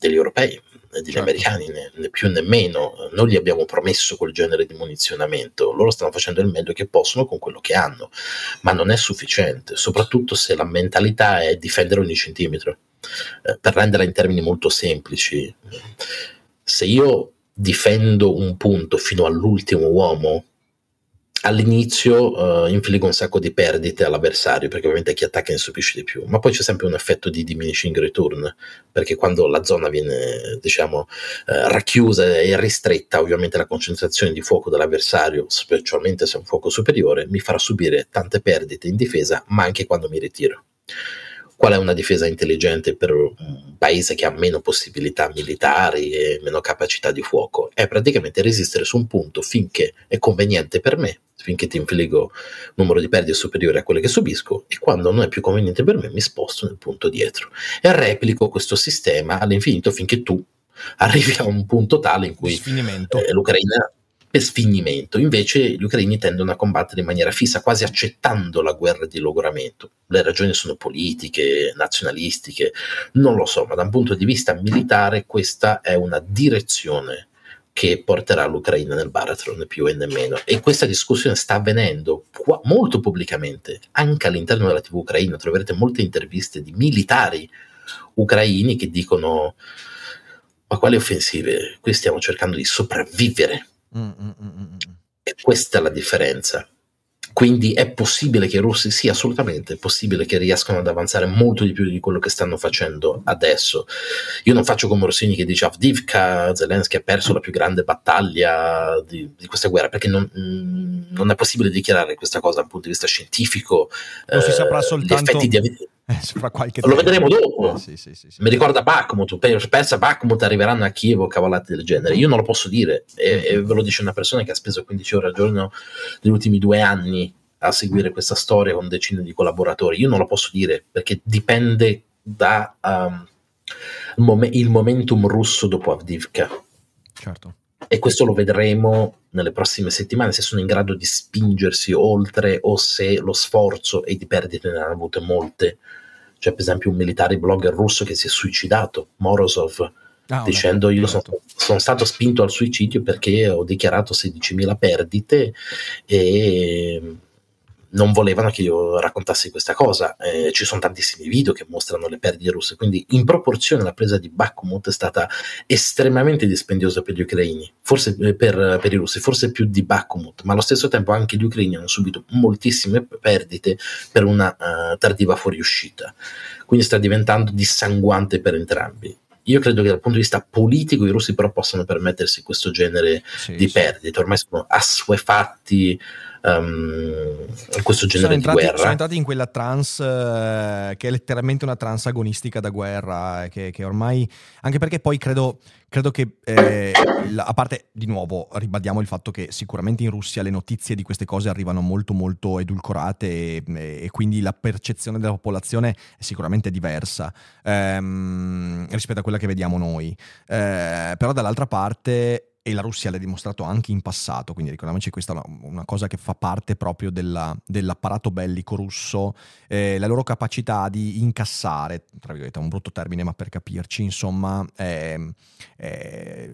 Degli europei e degli certo. americani, né, né, più né meno. Noi gli abbiamo promesso quel genere di munizionamento, loro stanno facendo il meglio che possono con quello che hanno, ma non è sufficiente, soprattutto se la mentalità è difendere ogni centimetro. Eh, per renderla in termini molto semplici, se io difendo un punto fino all'ultimo uomo, all'inizio uh, infliggo un sacco di perdite all'avversario perché ovviamente chi attacca ne stupisce di più ma poi c'è sempre un effetto di diminishing return perché quando la zona viene diciamo uh, racchiusa e ristretta ovviamente la concentrazione di fuoco dell'avversario specialmente se è un fuoco superiore mi farà subire tante perdite in difesa ma anche quando mi ritiro. Qual è una difesa intelligente per paese che ha meno possibilità militari e meno capacità di fuoco? È praticamente resistere su un punto finché è conveniente per me, finché ti infliggo un numero di perdite superiore a quelle che subisco e quando non è più conveniente per me mi sposto nel punto dietro e replico questo sistema all'infinito finché tu arrivi a un punto tale in cui eh, l'Ucraina per sfinimento. Invece gli ucraini tendono a combattere in maniera fissa, quasi accettando la guerra di logoramento. Le ragioni sono politiche, nazionalistiche, non lo so, ma da un punto di vista militare questa è una direzione che porterà l'Ucraina nel baratro, né più e né meno. E questa discussione sta avvenendo qua, molto pubblicamente, anche all'interno della TV ucraina. Troverete molte interviste di militari ucraini che dicono ma quali offensive? Qui stiamo cercando di sopravvivere Mm, mm, mm, e questa è la differenza. Quindi è possibile che i russi, sì, assolutamente, è possibile che riescano ad avanzare molto di più di quello che stanno facendo adesso. Io non faccio come Rossini che dice Avdivka, Zelensky ha perso la più grande battaglia di, di questa guerra, perché non, non, è possibile dichiarare questa cosa dal punto di vista scientifico. Non eh, si saprà soltanto... Gli effetti di eh, Lo vedremo dopo. Eh, sì, sì, sì, Mi ricorda Bakhmut, pensa Bakhmut arriveranno a Kiev o cavolate del genere. Io non lo posso dire e, e, ve lo dice una persona che ha speso 15 ore al giorno negli ultimi due anni a seguire questa storia con decine di collaboratori. Io non lo posso dire perché dipende da um, il momentum russo dopo Avdivka. Certo. E questo lo vedremo nelle prossime settimane, se sono in grado di spingersi oltre o se lo sforzo e di perdite ne hanno avute molte. C'è per esempio un militare blogger russo che si è suicidato, Morozov, ah, dicendo io sono, sono, stato spinto al suicidio perché ho dichiarato 16.000 perdite e non volevano che io raccontassi questa cosa. Eh, ci sono tantissimi video che mostrano le perdite russe, quindi in proporzione la presa di Bakhmut è stata estremamente dispendiosa per gli ucraini, forse eh, per, per, i russi, forse più di Bakhmut, ma allo stesso tempo anche gli ucraini hanno subito moltissime perdite per una uh, tardiva fuoriuscita. Quindi sta diventando dissanguante per entrambi. Io credo che dal punto di vista politico i russi però possano permettersi questo genere sì, di sì. perdite, ormai sono assuefatti um, questo genere entrati, di guerra. Sono entrati in quella trance uh, che è letteralmente una trance agonistica da guerra, che, che ormai, anche perché poi credo, credo che, eh, la, a parte di nuovo, ribadiamo il fatto che sicuramente in Russia le notizie di queste cose arrivano molto molto edulcorate e, e quindi la percezione della popolazione è sicuramente diversa ehm, rispetto a quella che vediamo noi. Eh, però dall'altra parte e la Russia l'ha dimostrato anche in passato, quindi ricordiamoci questa è una, una cosa che fa parte proprio della, dell'apparato bellico russo, eh, la loro capacità di incassare, tra virgolette è un brutto termine ma per capirci, insomma, è, è,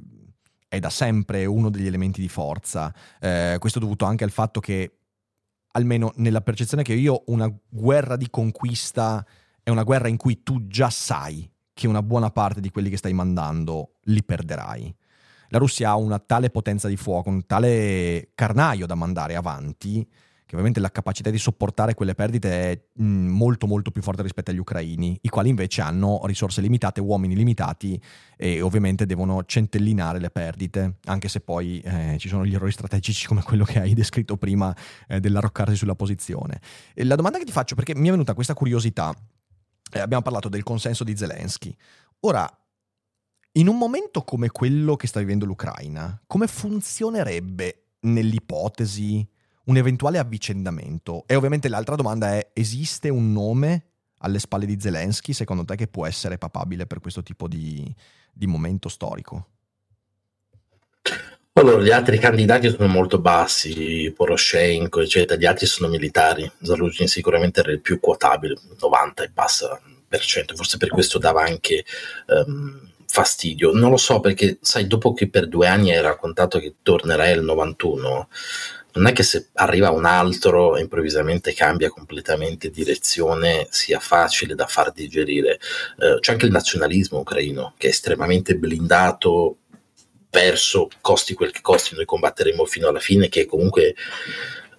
è da sempre uno degli elementi di forza, eh, questo è dovuto anche al fatto che, almeno nella percezione che io, una guerra di conquista è una guerra in cui tu già sai che una buona parte di quelli che stai mandando li perderai la Russia ha una tale potenza di fuoco, un tale carnaio da mandare avanti, che ovviamente la capacità di sopportare quelle perdite è molto molto più forte rispetto agli ucraini, i quali invece hanno risorse limitate, uomini limitati e ovviamente devono centellinare le perdite, anche se poi eh, ci sono gli errori strategici come quello che hai descritto prima eh, dell'arroccarsi sulla posizione. E la domanda che ti faccio, perché mi è venuta questa curiosità, eh, abbiamo parlato del consenso di Zelensky, ora in un momento come quello che sta vivendo l'Ucraina, come funzionerebbe nell'ipotesi un eventuale avvicendamento? E ovviamente l'altra domanda è, esiste un nome alle spalle di Zelensky, secondo te, che può essere papabile per questo tipo di, di momento storico? Allora, gli altri candidati sono molto bassi, Poroshenko, eccetera, gli altri sono militari. Zaluzhin sicuramente era il più quotabile, 90 e passa per cento, forse per questo dava anche um, fastidio. Non lo so perché, sai, dopo che per due anni hai raccontato che tornerai al 91, non è che se arriva un altro e improvvisamente cambia completamente direzione sia facile da far digerire. Eh, c'è anche il nazionalismo ucraino che è estremamente blindato verso costi quel che costi, noi combatteremo fino alla fine, che comunque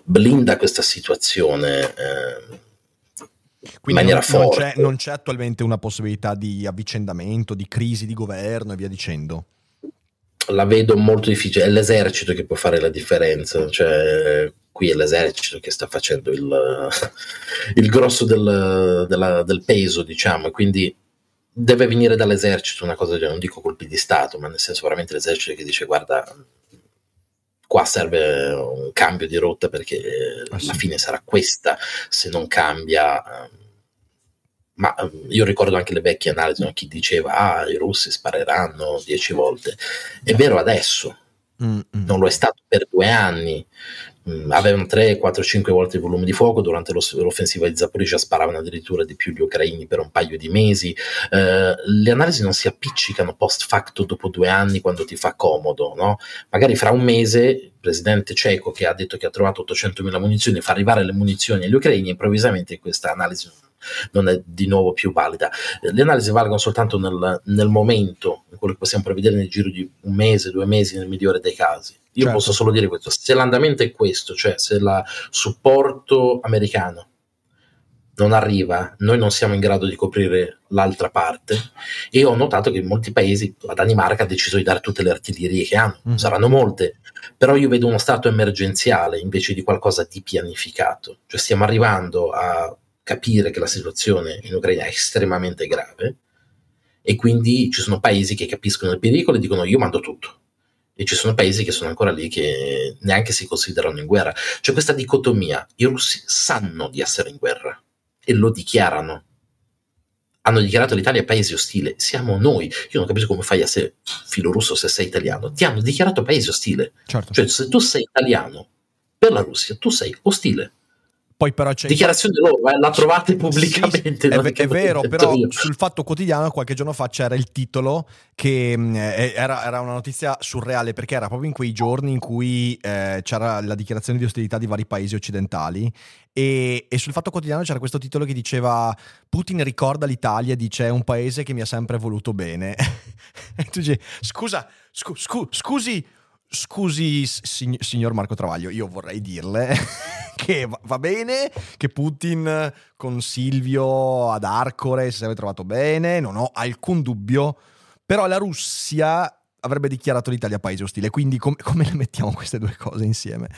blinda questa situazione. Eh, quindi non. Non c'è, non c'è attualmente una possibilità di avvicendamento, di crisi di governo e via dicendo? La vedo molto difficile, è l'esercito che può fare la differenza, cioè qui è l'esercito che sta facendo il, il grosso del, della, del peso, diciamo, e quindi deve venire dall'esercito una cosa, non dico colpi di Stato, ma nel senso veramente l'esercito che dice guarda, qua serve un cambio di rotta perché ah, sì. la fine sarà questa se non cambia. Ehm, ma ehm, io ricordo anche le vecchie analisi, no? chi diceva ah, i russi spareranno dieci volte. È vero adesso, Mm-mm. non lo è stato per due anni. Mm, avevano 3, 4, 5 volte il volume di fuoco. Durante l'offensiva di Zaporizhia sparavano addirittura di più gli ucraini per un paio di mesi. Eh, le analisi non si appiccicano post facto dopo due anni quando ti fa comodo. No? Magari fra un mese il presidente ceco che ha detto che ha trovato 800.000 munizioni fa arrivare le munizioni agli ucraini. Improvvisamente questa analisi non è di nuovo più valida. Le analisi valgono soltanto nel, nel momento, quello che possiamo prevedere nel giro di un mese, due mesi, nel migliore dei casi. Io certo. posso solo dire questo: se l'andamento è questo, cioè se il supporto americano non arriva, noi non siamo in grado di coprire l'altra parte e ho notato che in molti paesi, la Danimarca ha deciso di dare tutte le artiglierie che hanno, mm. saranno molte, però io vedo uno stato emergenziale invece di qualcosa di pianificato, cioè stiamo arrivando a capire che la situazione in Ucraina è estremamente grave e quindi ci sono paesi che capiscono il pericolo e dicono io mando tutto e ci sono paesi che sono ancora lì che neanche si considerano in guerra. C'è questa dicotomia, i russi sanno di essere in guerra e lo dichiarano hanno dichiarato l'Italia paese ostile, siamo noi. Io non capisco come fai a essere filo russo se sei italiano. Ti hanno dichiarato paese ostile. Certo. Cioè, se tu sei italiano per la Russia, tu sei ostile. Poi però c'è dichiarazione loro, eh, la trovate pubblicamente. Sì, è, è vero, però io. sul Fatto Quotidiano qualche giorno fa c'era il titolo che mm, era, era, una notizia surreale perché era proprio in quei giorni in cui eh, c'era la dichiarazione di ostilità di vari paesi occidentali e, e, sul Fatto Quotidiano c'era questo titolo che diceva Putin ricorda l'Italia e dice è un paese che mi ha sempre voluto bene. e tu dici scusa, scu, scu, scusi Scusi, signor Marco Travaglio, io vorrei dirle che va bene che Putin con Silvio ad Arcore si è trovato bene, non ho alcun dubbio, però la Russia avrebbe dichiarato l'Italia paese ostile. Quindi com- come le mettiamo queste due cose insieme?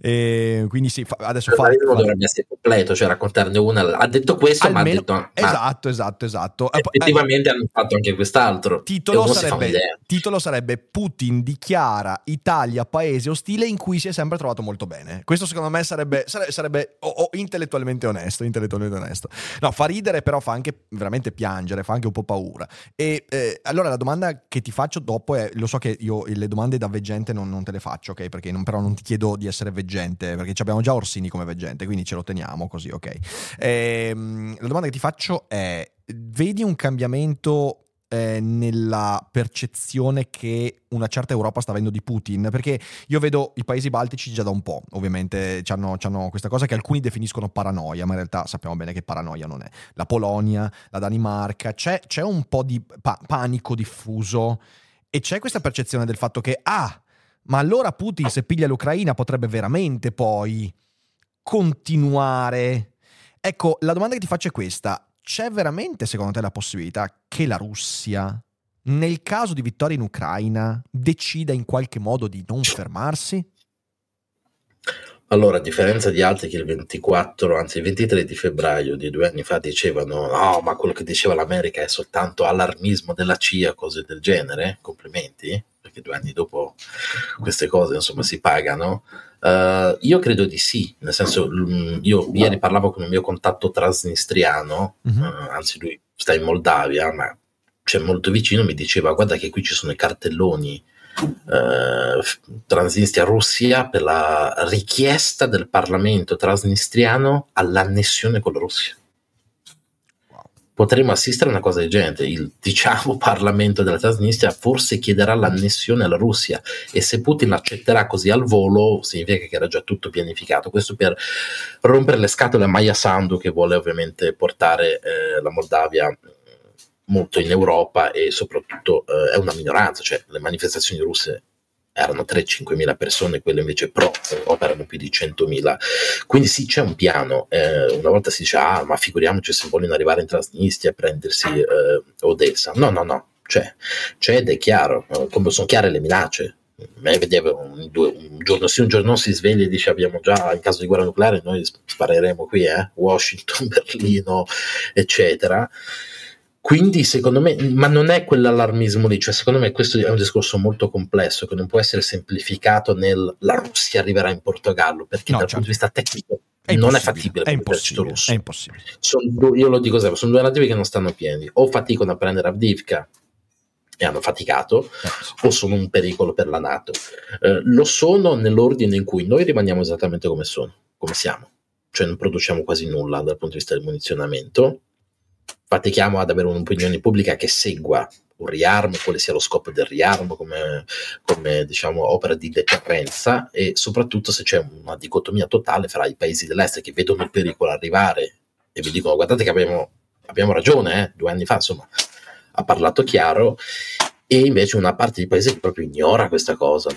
E quindi sì, fa- adesso fa... Dovrebbe essere completo, cioè raccontarne una. Ha detto questo, Almeno, ma ha detto... Ma esatto, esatto, esatto. Effettivamente eh, hanno fatto anche quest'altro. Titolo sarebbe, titolo sarebbe Putin dichiara Italia paese ostile in cui si è sempre trovato molto bene. Questo secondo me sarebbe, sarebbe, sarebbe oh, oh, intellettualmente onesto, intellettualmente onesto. No, fa ridere però fa anche veramente piangere, fa anche un po' paura. E eh, allora la domanda che ti faccio dopo è lo so che io le domande da veggente non, non te le faccio, ok? Perché non, però non ti chiedo di essere veggente, perché abbiamo già Orsini come veggente, quindi ce lo teniamo così, ok? Ehm, la domanda che ti faccio è, vedi un cambiamento eh, nella percezione che una certa Europa sta avendo di Putin, perché io vedo i paesi baltici già da un po', ovviamente hanno questa cosa che alcuni definiscono paranoia, ma in realtà sappiamo bene che paranoia non è. La Polonia, la Danimarca, c'è, c'è un po' di pa- panico diffuso e c'è questa percezione del fatto che, ah, ma allora Putin se piglia l'Ucraina potrebbe veramente poi continuare. Ecco, la domanda che ti faccio è questa. C'è veramente, secondo te, la possibilità che la Russia, nel caso di vittoria in Ucraina, decida in qualche modo di non fermarsi? Allora, a differenza di altri che il 24, anzi il 23 di febbraio di due anni fa dicevano no, ma quello che diceva l'America è soltanto allarmismo della CIA, cose del genere, complimenti, perché due anni dopo queste cose insomma si pagano. Uh, io credo di sì, nel senso, io ieri parlavo con un mio contatto transnistriano, uh-huh. uh, anzi lui sta in Moldavia, ma c'è molto vicino, mi diceva guarda che qui ci sono i cartelloni eh, Transnistria-Russia per la richiesta del Parlamento transnistriano all'annessione con la Russia. Potremmo assistere a una cosa del genere, il diciamo Parlamento della Transnistria forse chiederà l'annessione alla Russia e se Putin accetterà così al volo significa che era già tutto pianificato, questo per rompere le scatole a Maya Sandu che vuole ovviamente portare eh, la Moldavia molto in Europa e soprattutto eh, è una minoranza, cioè le manifestazioni russe erano 3-5 mila persone, quelle invece pro Europa erano più di 100 mila. Quindi sì, c'è un piano. Eh, una volta si dice, ah, ma figuriamoci se vogliono arrivare in Transnistria a prendersi eh, Odessa. No, no, no, c'è, c'è ed è chiaro, come sono chiare le minacce. Me vedevo un, due, un, giorno sì, un giorno no, si sveglia e dice abbiamo già in caso di guerra nucleare noi spareremo qui, eh? Washington, Berlino, eccetera. Quindi secondo me, ma non è quell'allarmismo lì, cioè secondo me questo è un discorso molto complesso che non può essere semplificato nel la Russia arriverà in Portogallo, perché no, dal certo. punto di vista tecnico è non è fattibile è impossibile, russo. È impossibile. Sono, io lo dico sempre, sono due narrativi che non stanno pieni, o faticano a prendere Avdivka e hanno faticato, eh, o sono un pericolo per la Nato. Eh, lo sono nell'ordine in cui noi rimaniamo esattamente come sono, come siamo, cioè non produciamo quasi nulla dal punto di vista del munizionamento, fatichiamo ad avere un'opinione pubblica che segua un riarmo, quale sia lo scopo del riarmo come, come diciamo, opera di deterrenza e soprattutto se c'è una dicotomia totale fra i paesi dell'est che vedono il pericolo arrivare e vi dicono guardate che abbiamo, abbiamo ragione, eh, due anni fa insomma ha parlato chiaro e invece una parte di paese che proprio ignora questa cosa,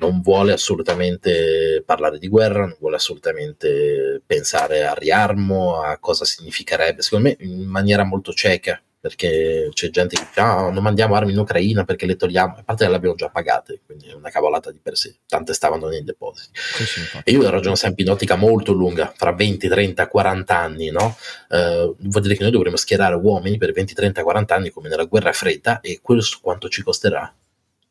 non vuole assolutamente parlare di guerra, non vuole assolutamente pensare al riarmo, a cosa significherebbe, secondo me in maniera molto cieca, perché c'è gente che dice ah, non mandiamo armi in Ucraina perché le togliamo, a parte che le abbiamo già pagate, quindi è una cavolata di per sé, tante stavano nei depositi. Sì, sì, e io ragiono sempre in ottica molto lunga, fra 20, 30, 40 anni, no? Eh, vuol dire che noi dovremmo schierare uomini per 20, 30, 40 anni come nella guerra fredda e questo quanto ci costerà?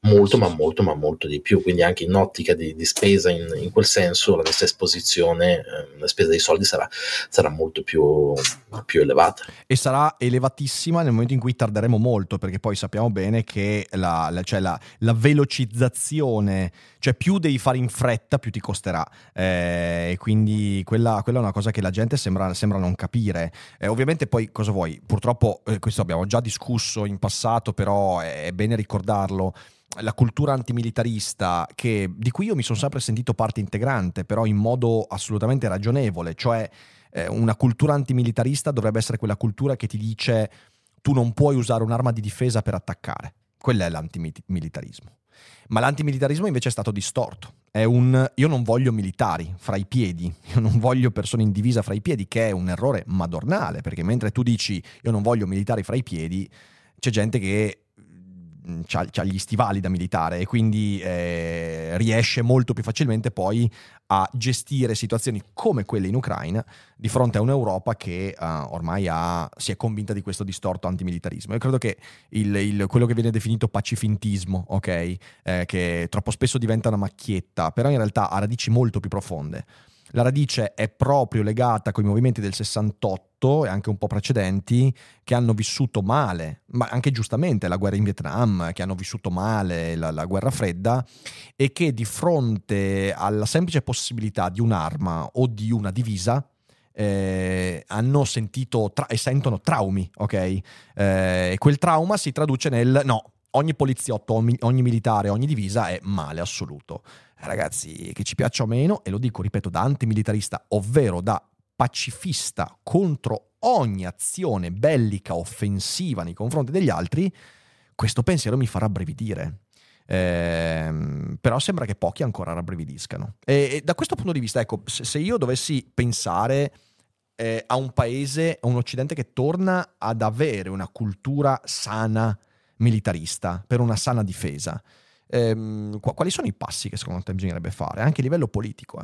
Molto, ma molto, ma molto di più. Quindi anche in ottica di, di spesa in, in, quel senso, la nostra esposizione, eh, la spesa dei soldi sarà, sarà molto più, più, elevata. E sarà elevatissima nel momento in cui tarderemo molto, perché poi sappiamo bene che la, la, cioè la, la velocizzazione, cioè più devi fare in fretta, più ti costerà. Eh, e quindi quella, quella, è una cosa che la gente sembra, sembra non capire. Eh, ovviamente poi cosa vuoi? Purtroppo eh, questo abbiamo già discusso in passato, però è, è bene ricordarlo la cultura antimilitarista che, di cui io mi sono sempre sentito parte integrante, però in modo assolutamente ragionevole, cioè eh, una cultura antimilitarista dovrebbe essere quella cultura che ti dice tu non puoi usare un'arma di difesa per attaccare. Quello è l'antimilitarismo. Ma l'antimilitarismo invece è stato distorto. È un io non voglio militari fra i piedi, io non voglio persone in divisa fra i piedi, che è un errore madornale, perché mentre tu dici io non voglio militari fra i piedi, c'è gente che ha gli stivali da militare e quindi eh, riesce molto più facilmente poi a gestire situazioni come quelle in Ucraina di fronte a un'Europa che uh, ormai ha, si è convinta di questo distorto antimilitarismo. Io credo che il, il, quello che viene definito pacifintismo, ok, eh, che troppo spesso diventa una macchietta, però in realtà ha radici molto più profonde. La radice è proprio legata con i movimenti del 68 e anche un po' precedenti che hanno vissuto male, ma anche giustamente la guerra in Vietnam, che hanno vissuto male la, la guerra fredda e che di fronte alla semplice possibilità di un'arma o di una divisa eh, hanno sentito tra- e sentono traumi, ok? Eh, e quel trauma si traduce nel no, ogni poliziotto, ogni militare, ogni divisa è male assoluto ragazzi, che ci piaccia o meno, e lo dico, ripeto, da antimilitarista, ovvero da pacifista contro ogni azione bellica offensiva nei confronti degli altri, questo pensiero mi fa rabbrividire. Eh, però sembra che pochi ancora rabbrividiscano. E, e, da questo punto di vista, ecco, se, se io dovessi pensare eh, a un paese, a un occidente che torna ad avere una cultura sana militarista, per una sana difesa, ehm, quali sono i passi che secondo te bisognerebbe fare, anche a livello politico?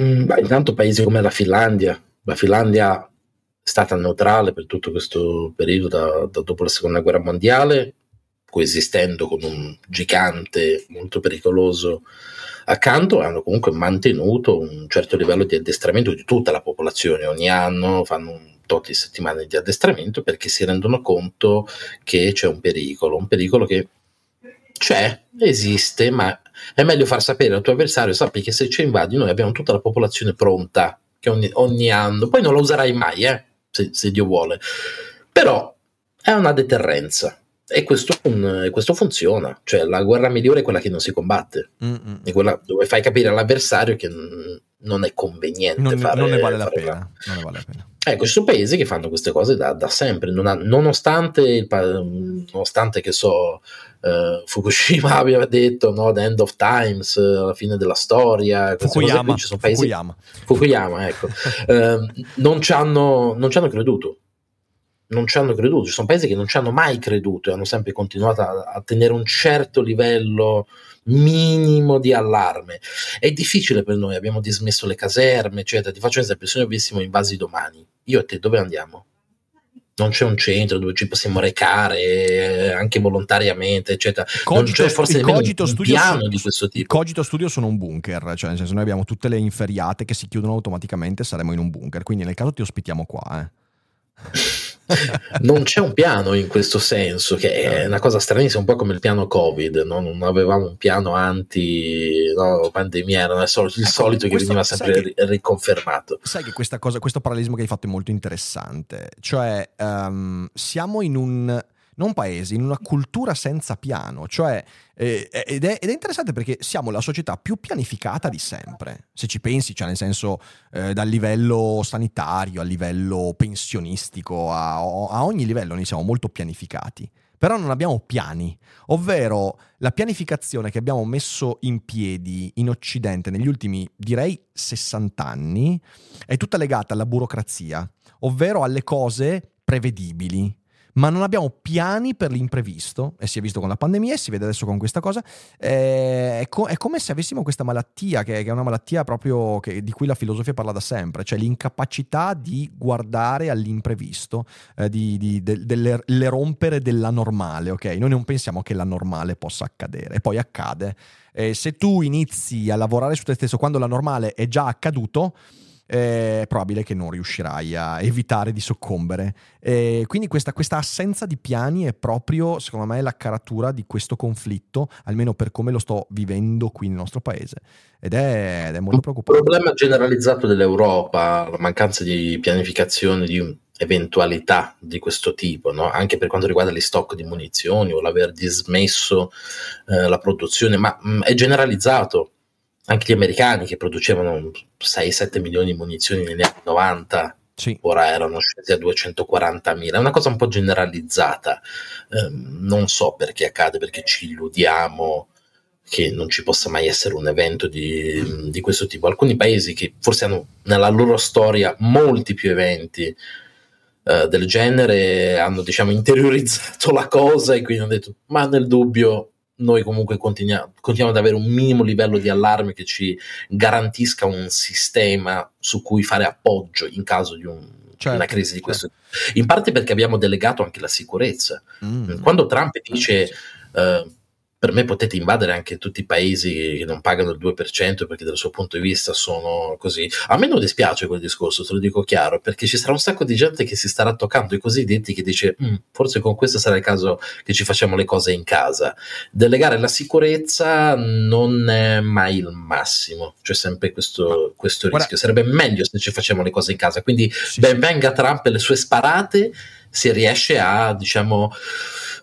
beh, intanto paesi come la Finlandia. La Finlandia è stata neutrale per tutto questo periodo da, da dopo la seconda guerra mondiale, coesistendo con un gigante molto pericoloso accanto, hanno comunque mantenuto un certo livello di addestramento di tutta la popolazione. Ogni anno fanno un tot di settimane di addestramento perché si rendono conto che c'è un pericolo, un pericolo che c'è, esiste, ma è meglio far sapere al tuo avversario, sappi che se ci invadi noi abbiamo tutta la popolazione pronta, che ogni, ogni anno, poi non la userai mai, eh, se, se, Dio vuole, però è una deterrenza. E questo, un, questo, funziona, cioè la guerra migliore è quella che non si combatte, Mm-mm. è quella dove fai capire all'avversario che non è conveniente non, fare, non ne vale la pena. Non ne vale la pena. Ecco, ci sono paesi che fanno queste cose da, da sempre, non ha, nonostante, il, nonostante che so, uh, Fukushima abbia detto no, the end of times, uh, la fine della storia, Fukuyama, ci sono paesi, Fukuyama. Fukuyama ecco, non, ci hanno, non ci hanno creduto. Non ci hanno creduto, ci sono paesi che non ci hanno mai creduto e hanno sempre continuato a, a tenere un certo livello minimo di allarme. È difficile per noi, abbiamo dismesso le caserme, eccetera. Ti faccio un esempio: se noi avessimo invasi domani, io e te dove andiamo? non c'è un centro dove ci possiamo recare eh, anche volontariamente, eccetera. Cogito, non c'è forse nemmeno un piano su, di questo tipo. Il Cogito Studio sono un bunker, cioè nel senso noi abbiamo tutte le inferiate che si chiudono automaticamente, saremo in un bunker, quindi nel caso ti ospitiamo qua. Eh. non c'è un piano in questo senso, che è una cosa stranissima, un po' come il piano Covid, no? non avevamo un piano anti no, pandemia, era il solito, ecco, solito che veniva sempre che, riconfermato. Sai che questa cosa, questo parallelismo che hai fatto è molto interessante, cioè um, siamo in un non paese, in una cultura senza piano, cioè, eh, ed, è, ed, è, interessante perché siamo la società più pianificata di sempre, se ci pensi, cioè nel senso eh, dal livello sanitario a livello pensionistico, a, a ogni livello noi siamo molto pianificati. però non abbiamo piani, ovvero la pianificazione che abbiamo messo in piedi in Occidente negli ultimi, direi, 60 anni, è tutta legata alla burocrazia, ovvero alle cose prevedibili ma non abbiamo piani per l'imprevisto, e si è visto con la pandemia e si vede adesso con questa cosa, eh, è, co- è, come se avessimo questa malattia, che, è una malattia proprio che, di cui la filosofia parla da sempre, cioè l'incapacità di guardare all'imprevisto, eh, di, di de, delle, le rompere della normale, ok? Noi non pensiamo che la normale possa accadere, e poi accade. Eh, se tu inizi a lavorare su te stesso quando la normale è già accaduto, è probabile che non riuscirai a evitare di soccombere. E quindi questa, questa, assenza di piani è proprio, secondo me, la caratura di questo conflitto, almeno per come lo sto vivendo qui nel nostro paese. Ed è, ed è molto preoccupante. Il problema generalizzato dell'Europa, la mancanza di pianificazione di eventualità di questo tipo, no? anche per quanto riguarda gli stock di munizioni o l'aver dismesso eh, la produzione, ma mh, mm, è generalizzato anche gli americani che producevano 6-7 milioni di munizioni negli anni 90 sì. ora erano scesi a 240.000 è una cosa un po' generalizzata. Eh, non so perché accade perché ci illudiamo che non ci possa mai essere un evento di, di questo tipo. Alcuni paesi che forse hanno nella loro storia molti più eventi Uh, del genere hanno diciamo interiorizzato la cosa e quindi hanno detto ma nel dubbio noi comunque continuiamo, continuiamo, ad avere un minimo livello di allarme che ci garantisca un sistema su cui fare appoggio in caso di un, certo, una crisi di questo certo. In parte perché abbiamo delegato anche la sicurezza. Mm. Quando Trump dice... Uh, per me potete invadere anche tutti i paesi che non pagano il 2% perché dal suo punto di vista sono così. A me non dispiace quel discorso, te lo dico chiaro, perché ci sarà un sacco di gente che si starà toccando i cosiddetti che dice mm, forse con questo sarà il caso che ci facciamo le cose in casa. Delegare la sicurezza non è mai il massimo, c'è sempre questo, questo rischio. Sarebbe meglio se ci facciamo le cose in casa. Quindi sì, ben venga Trump e le sue sparate se riesce a, diciamo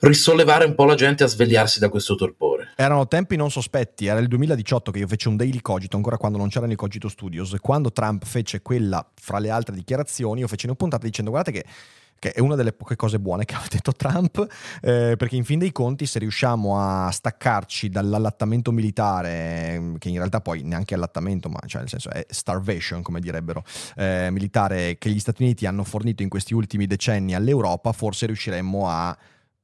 risollevare un po' la gente a svegliarsi da questo torpore. Erano tempi non sospetti, era il 2018 che io feci un daily cogito, ancora quando non c'erano i cogito studios, quando Trump fece quella fra le altre dichiarazioni, io feci una puntata dicendo guardate che che è una delle poche cose buone che ha detto Trump, eh, perché in fin dei conti se riusciamo a staccarci dall'allattamento militare, che in realtà poi neanche allattamento, ma cioè nel senso è starvation, come direbbero, eh, militare che gli Stati Uniti hanno fornito in questi ultimi decenni all'Europa, forse riusciremmo a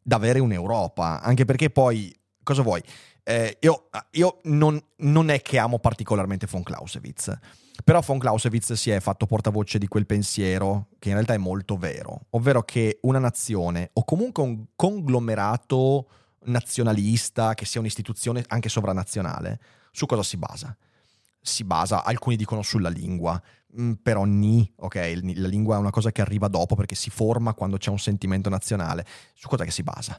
ad avere un'Europa, anche perché poi, cosa vuoi? Eh, io, io non, non, è che amo particolarmente von Clausewitz, però von Clausewitz si è fatto portavoce di quel pensiero che in realtà è molto vero, ovvero che una nazione o comunque un conglomerato nazionalista, che sia un'istituzione anche sovranazionale, su cosa si basa? Si basa, alcuni dicono sulla lingua, mm, però ni, ok, la lingua è una cosa che arriva dopo perché si forma quando c'è un sentimento nazionale. Su cosa che si basa?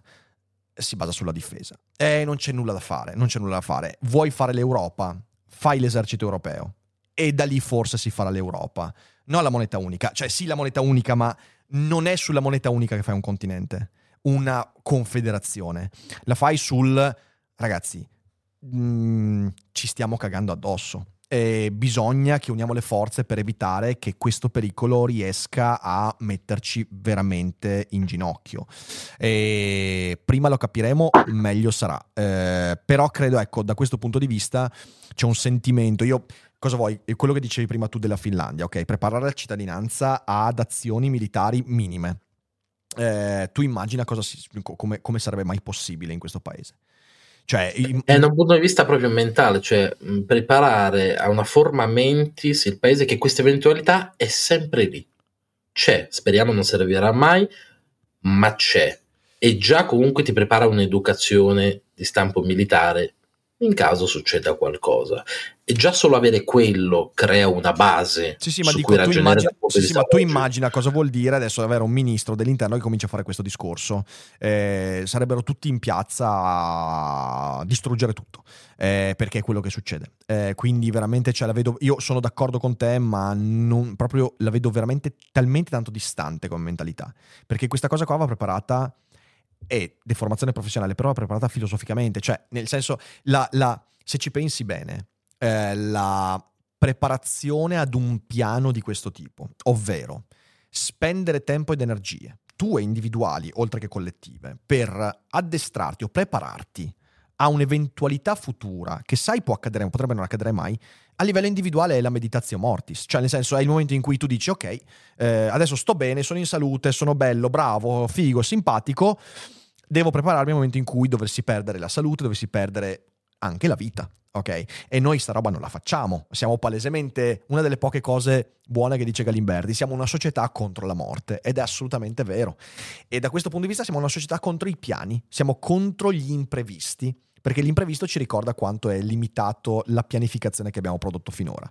Si basa sulla difesa. E non c'è nulla da fare, non c'è nulla da fare. Vuoi fare l'Europa? Fai l'esercito europeo. E da lì forse si farà l'Europa. Non la moneta unica. Cioè sì la moneta unica, ma non è sulla moneta unica che fai un continente. Una confederazione. La fai sul... Ragazzi, mh, mm, ci stiamo cagando addosso eh, bisogna che uniamo le forze per evitare che questo pericolo riesca a metterci veramente in ginocchio. E prima lo capiremo, meglio sarà. Eh, però credo, ecco, da questo punto di vista c'è un sentimento. Io cosa vuoi? Quello che dicevi prima tu della Finlandia, ok? Preparare la cittadinanza ad azioni militari minime. Eh, tu immagina si, come, come sarebbe mai possibile in questo paese. Cioè, è da un punto di vista proprio mentale, cioè preparare a una forma mentis il paese che questa eventualità è sempre lì. C'è, speriamo non servirà mai, ma c'è. E già comunque ti prepara un'educazione di stampo militare in caso succeda qualcosa. E già solo avere quello crea una base. Sì, sì, ma, dico, tu, immagina, sì, sì, ma tu immagina cosa vuol dire adesso avere un ministro dell'interno che comincia a fare questo discorso. Eh, sarebbero tutti in piazza a distruggere tutto, eh, perché è quello che succede. Eh, quindi veramente cioè, la vedo, io sono d'accordo con te, ma non, proprio la vedo veramente talmente tanto distante come mentalità. Perché questa cosa qua va preparata è deformazione professionale, però è preparata filosoficamente, cioè nel senso, la, la, se ci pensi bene, eh, la preparazione ad un piano di questo tipo, ovvero spendere tempo ed energie, tue individuali, oltre che collettive, per addestrarti o prepararti a un'eventualità futura che sai può accadere, potrebbe non accadere mai, a livello individuale è la meditazione mortis, cioè nel senso è il momento in cui tu dici ok, eh, adesso sto bene, sono in salute, sono bello, bravo, figo, simpatico, devo prepararmi al momento in cui dovessi perdere la salute, dovessi perdere anche la vita, ok? E noi sta roba non la facciamo, siamo palesemente una delle poche cose buone che dice Galimberti, siamo una società contro la morte ed è assolutamente vero. E da questo punto di vista siamo una società contro i piani, siamo contro gli imprevisti perché l'imprevisto ci ricorda quanto è limitato la pianificazione che abbiamo prodotto finora.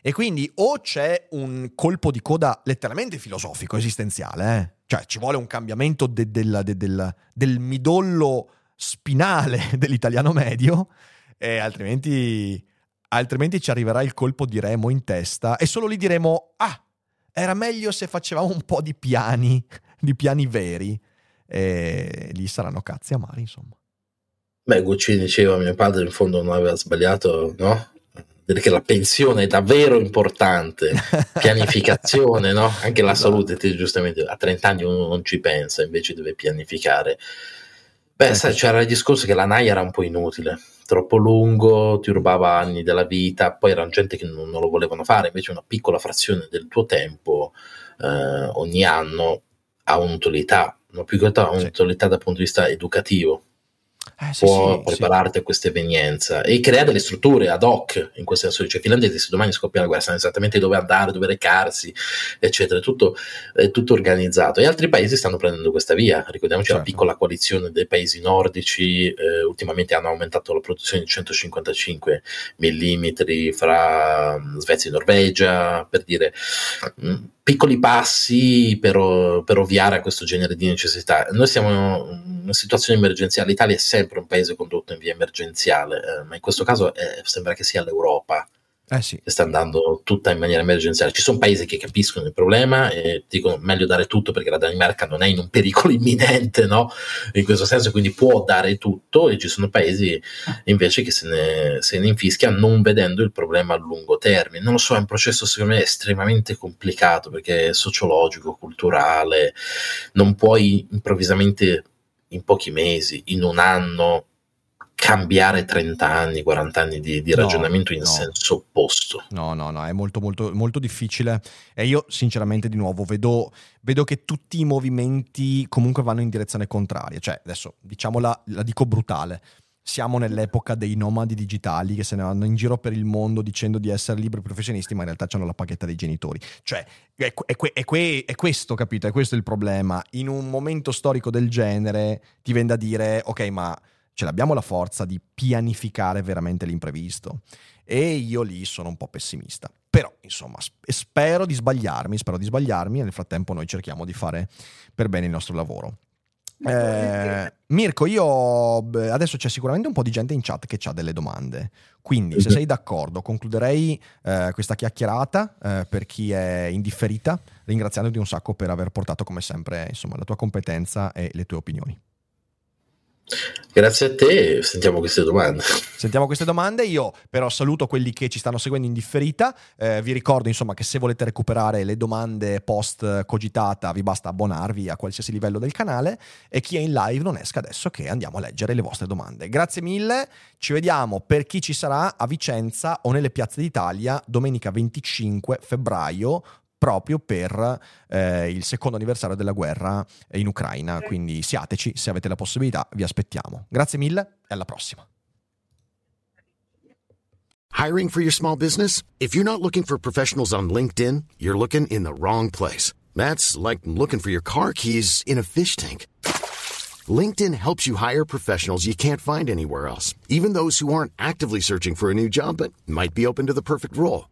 E quindi o c'è un colpo di coda letteralmente filosofico, esistenziale, eh? cioè ci vuole un cambiamento de- de- de- del, del midollo spinale dell'italiano medio, e altrimenti, altrimenti ci arriverà il colpo di remo in testa e solo lì diremo, ah, era meglio se facevamo un po' di piani, di piani veri, e lì saranno cazzi amari, insomma. Beh, Guccini diceva mio padre in fondo non aveva sbagliato, no? Dire che la pensione è davvero importante, pianificazione, no? Anche la esatto. salute, te, giustamente a 30 anni uno non ci pensa, invece deve pianificare. Beh, eh, sai, c'era il discorso che la NAI era un po' inutile, troppo lungo, ti rubava anni della vita, poi erano gente che non, non lo volevano fare, invece una piccola frazione del tuo tempo eh, ogni anno ha un'utilità, ma più che altro ha un'utilità dal punto di vista educativo eh, sì, può sì, prepararti sì. a questa evenienza e crea delle strutture ad hoc in questo senso. Cioè, i finlandesi, se domani scoppia la guerra, sanno esattamente dove andare, dove recarsi, eccetera. È tutto, è tutto organizzato. E altri paesi stanno prendendo questa via. Ricordiamoci certo. la piccola coalizione dei paesi nordici, eh, ultimamente hanno aumentato la produzione di 155 mm fra Svezia e Norvegia, per dire. Mh, mm, piccoli passi per, per, ovviare a questo genere di necessità. Noi siamo in una situazione emergenziale, l'Italia è sempre un paese condotto in via emergenziale, eh, ma in questo caso eh, sembra che sia l'Europa eh sì. sta andando tutta in maniera emergenziale. Ci sono paesi che capiscono il problema e dicono meglio dare tutto perché la Danimarca non è in un pericolo imminente, no? In questo senso, quindi può dare tutto e ci sono paesi invece che se ne, se ne infischia non vedendo il problema a lungo termine. Non lo so, è un processo secondo me estremamente complicato perché è sociologico, culturale, non puoi improvvisamente in pochi mesi, in un anno, cambiare 30 anni, 40 anni di, di ragionamento no, in no. senso opposto. No, no, no, è molto, molto, molto difficile. E io, sinceramente, di nuovo, vedo, vedo, che tutti i movimenti comunque vanno in direzione contraria. Cioè, adesso, diciamola, la dico brutale. Siamo nell'epoca dei nomadi digitali che se ne vanno in giro per il mondo dicendo di essere liberi professionisti, ma in realtà hanno la paghetta dei genitori. Cioè, è, è, è, è, questo, capito? È questo il problema. In un momento storico del genere ti viene da dire, ok, ma ce l'abbiamo la forza di pianificare veramente l'imprevisto. E io lì sono un po' pessimista. Però, insomma, spero di sbagliarmi, spero di sbagliarmi e nel frattempo noi cerchiamo di fare per bene il nostro lavoro. Eh, Mirko, io adesso c'è sicuramente un po' di gente in chat che ha delle domande. Quindi, se sei d'accordo, concluderei eh, questa chiacchierata eh, per chi è indifferita, ringraziandoti un sacco per aver portato, come sempre, insomma, la tua competenza e le tue opinioni. Grazie a te, sentiamo queste domande. Sentiamo queste domande, io però saluto quelli che ci stanno seguendo in differita, eh, vi ricordo insomma che se volete recuperare le domande post cogitata vi basta abbonarvi a qualsiasi livello del canale e chi è in live non esca adesso che andiamo a leggere le vostre domande. Grazie mille, ci vediamo per chi ci sarà a Vicenza o nelle piazze d'Italia domenica 25 febbraio proprio per eh, il secondo anniversario della guerra in Ucraina. Quindi siateci, se avete la possibilità, vi aspettiamo. Grazie mille e alla prossima. Hiring for your small business? If you're not looking for professionals on LinkedIn, you're looking in the wrong place. That's like looking for your car keys in a fish tank. LinkedIn helps you hire professionals you can't find anywhere else, even those who aren't actively searching for a new job but might be open to the perfect role.